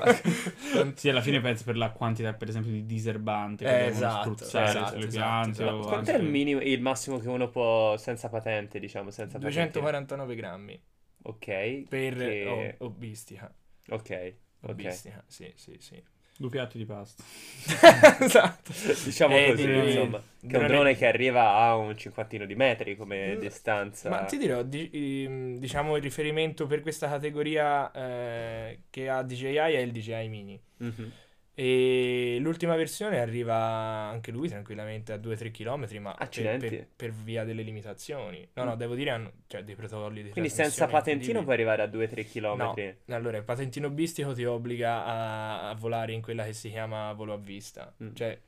Speaker 2: Sì, alla fine penso per la quantità, per esempio, di diserbante che
Speaker 3: Eh,
Speaker 2: devono
Speaker 3: esatto,
Speaker 2: spruzzare
Speaker 3: esatto,
Speaker 2: sulle
Speaker 3: esatto,
Speaker 2: piante.
Speaker 3: esatto.
Speaker 1: Quanto è il minimo, il massimo che uno può senza patente, diciamo, senza patente?
Speaker 3: 249 grammi
Speaker 1: Ok.
Speaker 3: per
Speaker 1: che-
Speaker 3: oh, obbistica.
Speaker 1: Ok. Ok.
Speaker 3: Obbistica, sì, sì, sì.
Speaker 2: Due piatti di pasta.
Speaker 3: esatto.
Speaker 1: Diciamo
Speaker 3: Eh,
Speaker 1: così,
Speaker 3: di-
Speaker 1: insomma. Che è un
Speaker 3: drone-
Speaker 1: che arriva a un cinquantino di metri come
Speaker 3: Mm,
Speaker 1: distanza.
Speaker 3: Ma ti dirò, di- ehm, diciamo il riferimento per questa categoria eh, che ha DJI è il DJI Mini.
Speaker 1: Mhm.
Speaker 3: E l'ultima versione arriva anche lui tranquillamente a 2-3 km, ma per, per- per via delle limitazioni. No, no, devo dire, hanno cioè, dei protocolli di
Speaker 1: Quindi senza patentino puoi arrivare a 2-3 km.
Speaker 3: No, allora il patentino bistico ti obbliga a, a volare in quella che si chiama volo a vista.
Speaker 1: Mm.
Speaker 3: Cioè,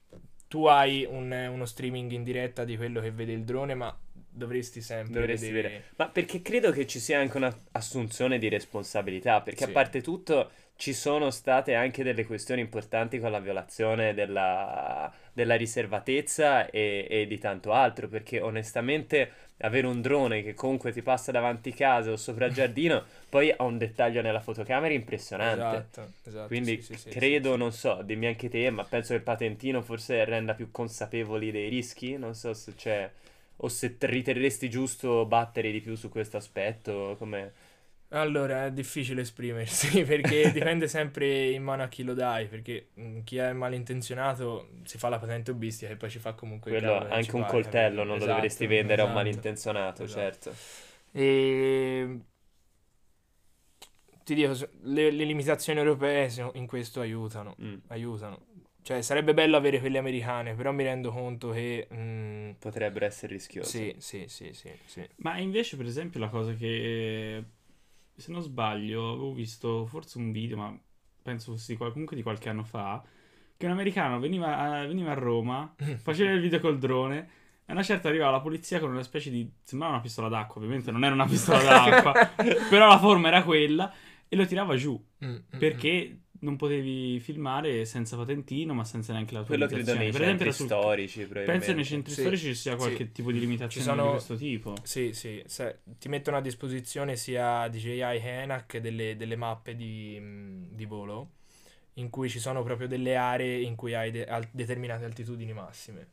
Speaker 3: tu hai un- uno streaming in diretta di quello che vede il drone, ma dovresti sempre
Speaker 1: Dovresti
Speaker 3: vedere...
Speaker 1: vedere. Ma perché credo che ci sia anche un'assunzione di responsabilità, perché
Speaker 3: Sì.
Speaker 1: a parte tutto ci sono state anche delle questioni importanti con la violazione della, della riservatezza e, e di tanto altro, perché onestamente avere un drone che comunque ti passa davanti casa o sopra il giardino, poi ha un dettaglio nella fotocamera impressionante.
Speaker 3: Esatto, esatto,
Speaker 1: Quindi
Speaker 3: sì, sì,
Speaker 1: credo,
Speaker 3: sì,
Speaker 1: non so, dimmi anche te, ma penso che il patentino forse renda più consapevoli dei rischi, non so se c'è, o se te- riterresti giusto battere di più su questo aspetto, come...
Speaker 3: Allora, è difficile esprimersi perché dipende sempre in mano a chi lo dai, perché mh, chi è malintenzionato si fa la patente hobbistica e poi ci fa comunque il
Speaker 1: Quello,
Speaker 3: cavolo
Speaker 1: anche un coltello
Speaker 3: capito?
Speaker 1: non lo
Speaker 3: Esatto,
Speaker 1: dovresti vendere a un
Speaker 3: esatto,
Speaker 1: malintenzionato,
Speaker 3: esatto.
Speaker 1: certo.
Speaker 3: E ti dico, le, le limitazioni europee in questo aiutano,
Speaker 1: Mm.
Speaker 3: aiutano. Cioè, sarebbe bello avere quelle americane, però mi rendo conto che... mh,
Speaker 1: Potrebbero essere rischiosi.
Speaker 3: sì, sì, sì, sì, sì.
Speaker 2: Ma invece, per esempio, la cosa che, se non sbaglio, avevo visto forse un video, ma penso fosse di comunque di qualche anno fa, che un americano veniva a, veniva a Roma, faceva il video col drone, e a una certa arrivava la polizia con una specie di... sembrava una pistola d'acqua, ovviamente non era una pistola d'acqua, però la forma era quella, e lo tirava giù,
Speaker 3: Mm, mm, mm.
Speaker 2: perché non potevi filmare senza patentino, ma senza neanche
Speaker 1: Quello credo nei
Speaker 2: Per esempio,
Speaker 1: centri
Speaker 2: sul-
Speaker 1: storici,
Speaker 2: Penso nei centri
Speaker 3: Sì,
Speaker 2: storici ci sia qualche
Speaker 3: sì.
Speaker 2: tipo di limitazione
Speaker 3: sono-
Speaker 2: di questo tipo.
Speaker 3: Sì, sì, se- ti mettono a disposizione sia DJI che ENAC delle, delle mappe di, di volo in cui ci sono proprio delle aree in cui hai de- al- determinate altitudini massime.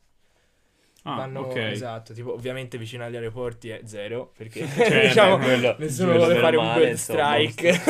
Speaker 2: Ah,
Speaker 3: Vanno,
Speaker 2: ok.
Speaker 3: esatto, tipo ovviamente vicino agli aeroporti è zero perché
Speaker 1: Cioè,
Speaker 3: diciamo,
Speaker 1: beh, quello-
Speaker 3: nessuno vuole fare un
Speaker 1: insomma,
Speaker 3: strike.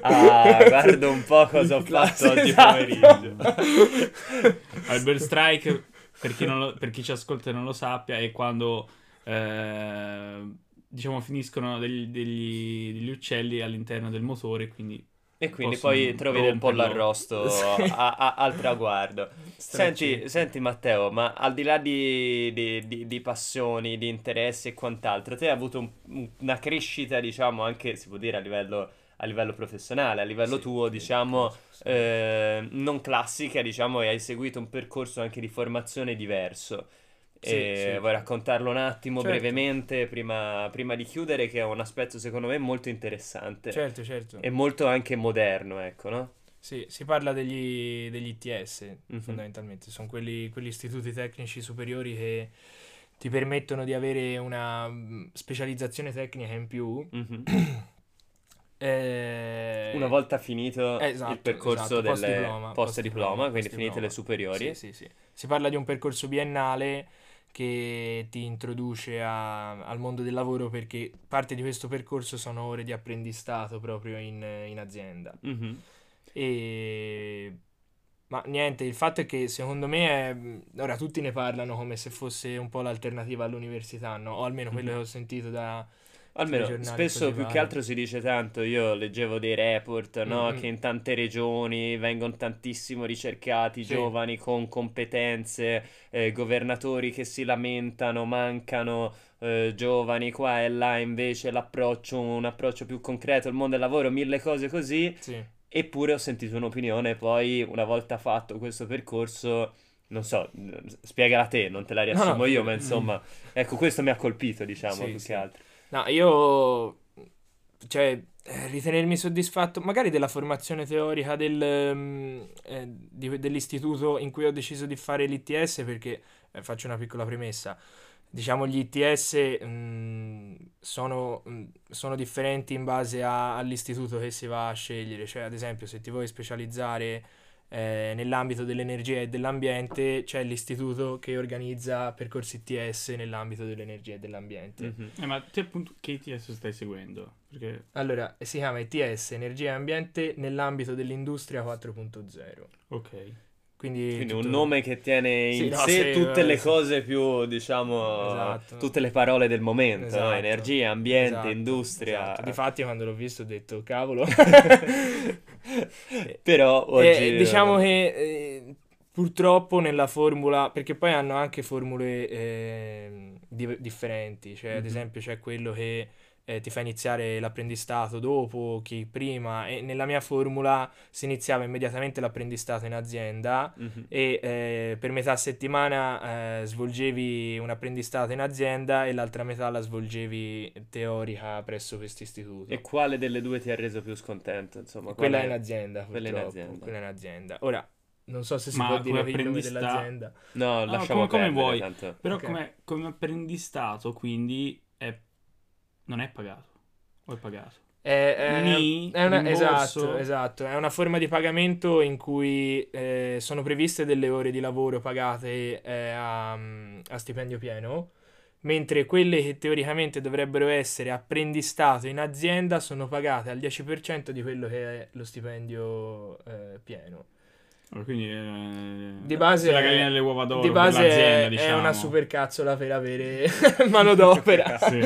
Speaker 1: Ah, guarda un po' cosa ho fatto oggi
Speaker 3: Esatto.
Speaker 1: pomeriggio.
Speaker 2: Albert Strike, per chi, non lo- per chi ci ascolta e non lo sappia, è quando eh, diciamo finiscono degli, degli- degli uccelli all'interno del motore, quindi
Speaker 1: E quindi poi trovi del pollo
Speaker 2: romperlo.
Speaker 1: arrosto
Speaker 3: Sì.
Speaker 1: a- a- al traguardo. Senti, senti Matteo, ma al di là di, di- di- di passioni, di interessi e quant'altro, te hai avuto un- un- una crescita, diciamo, anche, si può dire, a livello, a livello professionale, a livello
Speaker 3: Sì,
Speaker 1: tuo,
Speaker 3: sì,
Speaker 1: diciamo,
Speaker 3: sì.
Speaker 1: eh, non classica, diciamo, e hai seguito un percorso anche di formazione diverso.
Speaker 3: Sì,
Speaker 1: E
Speaker 3: sì.
Speaker 1: vuoi raccontarlo un attimo
Speaker 3: Certo.
Speaker 1: brevemente prima, prima di chiudere, che è un aspetto secondo me molto interessante
Speaker 3: Certo, certo.
Speaker 1: e molto anche moderno, ecco, no?
Speaker 3: Sì, si parla degli, degli ITS
Speaker 1: Mhm.
Speaker 3: fondamentalmente, sono quelli, quegli istituti tecnici superiori che ti permettono di avere una mm, specializzazione tecnica in più.
Speaker 1: Mhm.
Speaker 3: eh,
Speaker 1: Una volta finito
Speaker 3: esatto,
Speaker 1: il percorso
Speaker 3: esatto,
Speaker 1: delle
Speaker 3: post-diploma,
Speaker 1: post-diploma, quindi
Speaker 3: post-diploma.
Speaker 1: finite le superiori.
Speaker 3: Sì, sì, sì. Si parla di un percorso biennale che ti introduce a- al mondo del lavoro perché parte di questo percorso sono ore di apprendistato proprio in, in azienda.
Speaker 1: Mhm.
Speaker 3: E... Ma niente, il fatto è che secondo me è... Ora tutti ne parlano come se fosse un po' l'alternativa all'università, no? O almeno quello
Speaker 1: Mhm.
Speaker 3: che ho sentito da...
Speaker 1: Almeno spesso più che altro si dice tanto, io leggevo dei report, no?
Speaker 3: Mhm.
Speaker 1: Che in tante regioni vengono tantissimo ricercati
Speaker 3: Sì.
Speaker 1: giovani con competenze, eh, governatori che si lamentano, mancano eh, giovani qua e là, invece l'approccio, un approccio più concreto al mondo del lavoro, mille cose così.
Speaker 3: Sì,
Speaker 1: Eppure ho sentito un'opinione, poi una volta fatto questo percorso, non so, spiegala te, non te la
Speaker 3: No, no,
Speaker 1: riassumo io, ma
Speaker 3: mm.
Speaker 1: insomma, ecco, questo mi ha colpito, diciamo,
Speaker 3: Sì,
Speaker 1: più che altro.
Speaker 3: No, io, cioè, eh, ritenermi soddisfatto magari della formazione teorica del, ehm, eh, di- dell'istituto in cui ho deciso di fare l'ITS, perché eh, faccio una piccola premessa. Diciamo, gli ITS mh, sono, mh, sono differenti in base a- all'istituto che si va a scegliere. Cioè, ad esempio, se ti vuoi specializzare eh, nell'ambito dell'energia e dell'ambiente, c'è l'istituto che organizza percorsi ITS nell'ambito dell'energia e dell'ambiente.
Speaker 1: Mhm.
Speaker 2: Eh, ma te appunto che ITS stai seguendo? Perché
Speaker 3: Allora, si chiama ITS, Energia e Ambiente, nell'ambito dell'industria 4.0.
Speaker 2: ok.
Speaker 3: Quindi,
Speaker 1: Quindi
Speaker 3: tutto-
Speaker 1: un nome che tiene
Speaker 3: Sì,
Speaker 1: in
Speaker 3: no,
Speaker 1: sé
Speaker 3: sì,
Speaker 1: tutte le
Speaker 3: sì.
Speaker 1: cose più, diciamo,
Speaker 3: Esatto.
Speaker 1: tutte le parole del momento, no?
Speaker 3: Esatto.
Speaker 1: Energia, ambiente,
Speaker 3: Esatto,
Speaker 1: industria.
Speaker 3: esatto. Difatti, quando l'ho visto, ho detto, cavolo.
Speaker 1: Però oggi...
Speaker 3: Eh, diciamo che eh, purtroppo nella formula, perché poi hanno anche formule eh, di- differenti, cioè ad
Speaker 1: Mhm.
Speaker 3: esempio c'è quello che eh, ti fa iniziare l'apprendistato dopo, chi prima, e nella mia formula si iniziava immediatamente l'apprendistato in azienda
Speaker 1: Mhm.
Speaker 3: e eh, per metà settimana eh, svolgevi un apprendistato in azienda e l'altra metà la svolgevi teorica presso questo istituto.
Speaker 1: E quale delle due ti ha reso più scontento? Insomma,
Speaker 3: Quella
Speaker 1: qual
Speaker 3: in
Speaker 1: è-
Speaker 3: azienda,
Speaker 1: quella in azienda.
Speaker 3: quella in azienda. Ora, non so se si
Speaker 2: Ma
Speaker 3: può dire
Speaker 2: come
Speaker 3: il nome
Speaker 2: apprendista-
Speaker 3: dell'azienda.
Speaker 1: No, lasciamo
Speaker 2: come- come
Speaker 1: perdere,
Speaker 2: vuoi.
Speaker 1: tanto.
Speaker 2: Però
Speaker 3: Ok.
Speaker 2: come, come apprendistato, quindi, è... non è pagato. O è pagato?
Speaker 3: È, è-
Speaker 2: Ni,
Speaker 3: è una, esatto, esatto, è una forma di pagamento in cui eh, sono previste delle ore di lavoro pagate eh, a, a stipendio pieno, mentre quelle che teoricamente dovrebbero essere apprendistato in azienda sono pagate al 10% di quello che è lo stipendio eh, pieno.
Speaker 2: Quindi eh,
Speaker 3: Di base
Speaker 2: la
Speaker 3: è-
Speaker 2: gallina delle uova d'oro
Speaker 3: Di base
Speaker 2: l'azienda,
Speaker 3: è,
Speaker 2: diciamo.
Speaker 3: è una supercazzola per avere manodopera.
Speaker 2: Sì.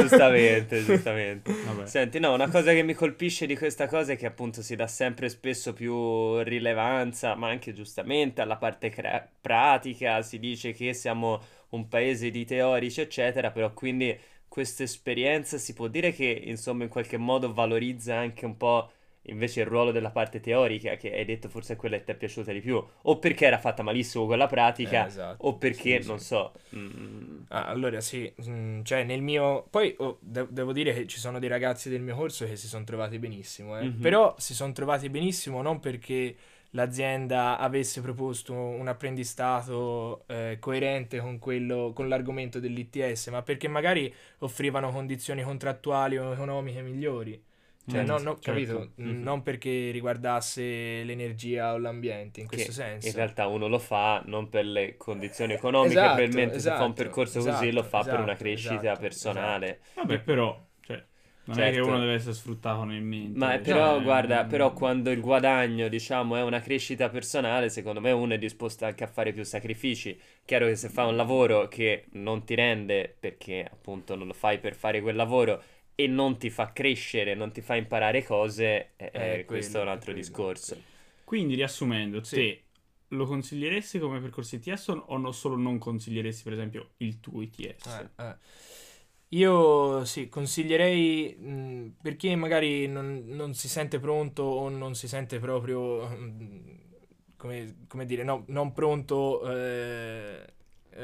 Speaker 1: giustamente, giustamente.
Speaker 2: Vabbè.
Speaker 1: Senti, no, una cosa che mi colpisce di questa cosa è che appunto si dà sempre spesso più rilevanza, ma anche giustamente alla parte cra- pratica, si dice che siamo un paese di teorici, eccetera, però quindi questa esperienza si può dire che insomma in qualche modo valorizza anche un po' invece il ruolo della parte teorica, che hai detto forse è quella che ti è piaciuta di più, o perché era fatta malissimo quella pratica,
Speaker 3: Eh, esatto.
Speaker 1: o perché,
Speaker 3: Sì,
Speaker 1: non
Speaker 3: sì.
Speaker 1: so... mm,
Speaker 3: Ah, allora sì, mm, cioè nel mio... Poi oh, de- devo dire che ci sono dei ragazzi del mio corso che si sono trovati benissimo, eh.
Speaker 1: Mhm.
Speaker 3: Però si sono trovati benissimo non perché l'azienda avesse proposto un apprendistato eh, coerente con quello, con l'argomento dell'ITS, ma perché magari offrivano condizioni contrattuali o economiche migliori. Cioè, no, no,
Speaker 2: certo.
Speaker 3: capito?
Speaker 1: Mhm.
Speaker 3: Non perché riguardasse l'energia o l'ambiente, in
Speaker 1: che
Speaker 3: questo senso.
Speaker 1: in realtà uno lo fa non per le condizioni economiche,
Speaker 3: Esatto,
Speaker 1: probabilmente se fa un
Speaker 3: esatto,
Speaker 1: percorso così
Speaker 3: esatto,
Speaker 1: lo fa per una
Speaker 3: esatto,
Speaker 1: crescita
Speaker 3: esatto,
Speaker 1: personale.
Speaker 2: Vabbè, però, cioè, non è che
Speaker 1: Certo.
Speaker 2: uno deve essere sfruttato nel mente.
Speaker 1: Ma
Speaker 2: cioè,
Speaker 1: però, guarda,
Speaker 2: mm,
Speaker 1: però quando il guadagno, diciamo, è una crescita personale, secondo me uno è disposto anche a fare più sacrifici. Chiaro che se fa un lavoro che non ti rende, perché appunto non lo fai per fare quel lavoro, e non ti fa crescere, non ti fa imparare cose, eh,
Speaker 3: Eh,
Speaker 1: eh, questo è un
Speaker 3: quello,
Speaker 1: altro
Speaker 3: quello,
Speaker 1: discorso.
Speaker 2: Quindi, riassumendo,
Speaker 3: Sì.
Speaker 2: te lo consiglieresti come percorso ITS o o no, solo non consiglieresti, per esempio, il tuo ITS?
Speaker 3: Eh, eh. Io sì, consiglierei mh, per chi magari non, non si sente pronto o non si sente proprio, mh, come, come dire, no, non pronto, eh,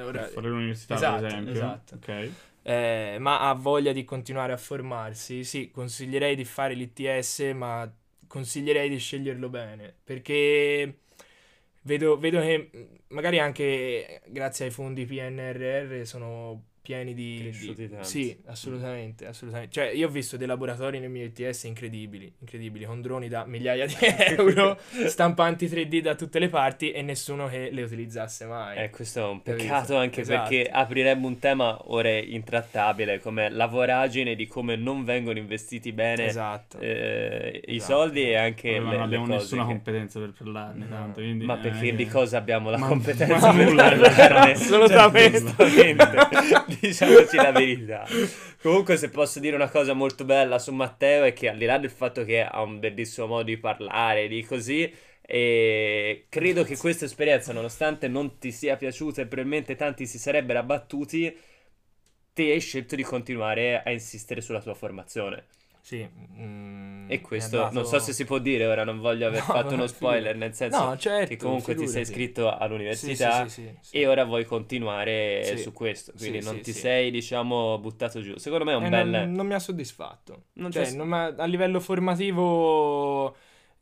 Speaker 3: ora-
Speaker 2: Per fare l'università,
Speaker 3: esatto,
Speaker 2: per esempio.
Speaker 3: esatto.
Speaker 2: Ok.
Speaker 3: Eh, ma ha voglia di continuare a formarsi, sì, consiglierei di fare l'ITS, ma consiglierei di sceglierlo bene, perché vedo, vedo che magari anche grazie ai fondi PNRR sono pieni di... Di-. Sì, assolutamente, assolutamente. Cioè, io ho visto dei laboratori nel mio ITS incredibili, incredibili, con droni da migliaia di euro, stampanti 3D da tutte le parti e nessuno che le utilizzasse mai.
Speaker 1: Eh, questo è un peccato anche
Speaker 3: Esatto.
Speaker 1: perché aprirebbe un tema ora intrattabile come la voragine di come non vengono investiti bene
Speaker 3: Esatto.
Speaker 1: eh, i
Speaker 3: Esatto.
Speaker 1: soldi e anche
Speaker 2: ma
Speaker 1: le,
Speaker 2: non abbiamo
Speaker 1: le cose
Speaker 2: nessuna
Speaker 1: che-
Speaker 2: competenza per parlarne
Speaker 3: No.
Speaker 2: tanto, quindi,
Speaker 1: Ma
Speaker 2: eh,
Speaker 1: perché
Speaker 2: che-
Speaker 1: di cosa abbiamo la
Speaker 2: Ma-
Speaker 1: competenza
Speaker 2: ma
Speaker 1: per
Speaker 2: nulla,
Speaker 1: parlarne?
Speaker 3: Assolutamente.
Speaker 1: Diciamoci la verità. Comunque, se posso dire una cosa molto bella su Matteo è che al di là del fatto che ha un bellissimo modo di parlare, di così, e credo che questa esperienza, nonostante non ti sia piaciuta e probabilmente tanti si sarebbero abbattuti, te hai scelto di continuare a insistere sulla tua formazione.
Speaker 3: Sì. mm,
Speaker 1: E questo
Speaker 3: ha dato-
Speaker 1: non so se si può dire, ora non voglio aver
Speaker 3: No,
Speaker 1: fatto uno
Speaker 3: no,
Speaker 1: spoiler,
Speaker 3: figurati.
Speaker 1: nel senso
Speaker 3: No, certo,
Speaker 1: che comunque ti sei
Speaker 3: figurati.
Speaker 1: iscritto all'università
Speaker 3: sì, sì, sì,
Speaker 1: e ora vuoi continuare su questo, quindi non ti sei, diciamo, buttato giù. Secondo me è un
Speaker 3: Eh,
Speaker 1: bel...
Speaker 3: non, non mi ha soddisfatto.
Speaker 1: Non
Speaker 3: Cioè,
Speaker 1: ha-
Speaker 3: non m'ha- a livello formativo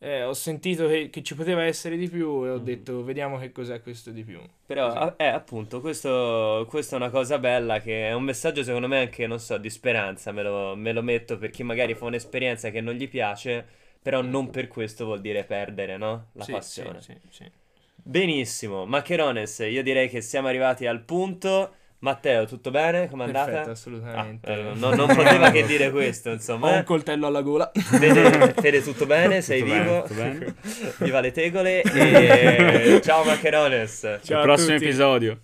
Speaker 3: eh, ho sentito che, che ci poteva essere di più e ho
Speaker 1: Mhm.
Speaker 3: detto vediamo che cos'è questo di più.
Speaker 1: Però, a- eh, appunto, questo, questa è una cosa bella che è un messaggio, secondo me, anche, non so, di speranza, me lo, me lo metto per chi magari fa un'esperienza che non gli piace, però non per questo vuol dire perdere, no? La
Speaker 3: Sì,
Speaker 1: passione.
Speaker 3: sì, sì, sì.
Speaker 1: Benissimo, Maccherones, io direi che siamo arrivati al punto. Matteo, tutto bene? Com'è andata?
Speaker 3: Perfetto,
Speaker 1: Ah,
Speaker 3: assolutamente.
Speaker 1: eh, no- non poteva che dire questo,
Speaker 3: Ho
Speaker 1: insomma.
Speaker 3: un
Speaker 1: eh.
Speaker 3: coltello alla gola.
Speaker 1: Fede, Fede, tutto bene? Sei
Speaker 2: Tutto bene,
Speaker 1: vivo?
Speaker 2: tutto bene.
Speaker 1: Viva le tegole e ciao Maccherones.
Speaker 3: Ciao
Speaker 2: Al prossimo
Speaker 3: tutti.
Speaker 2: episodio.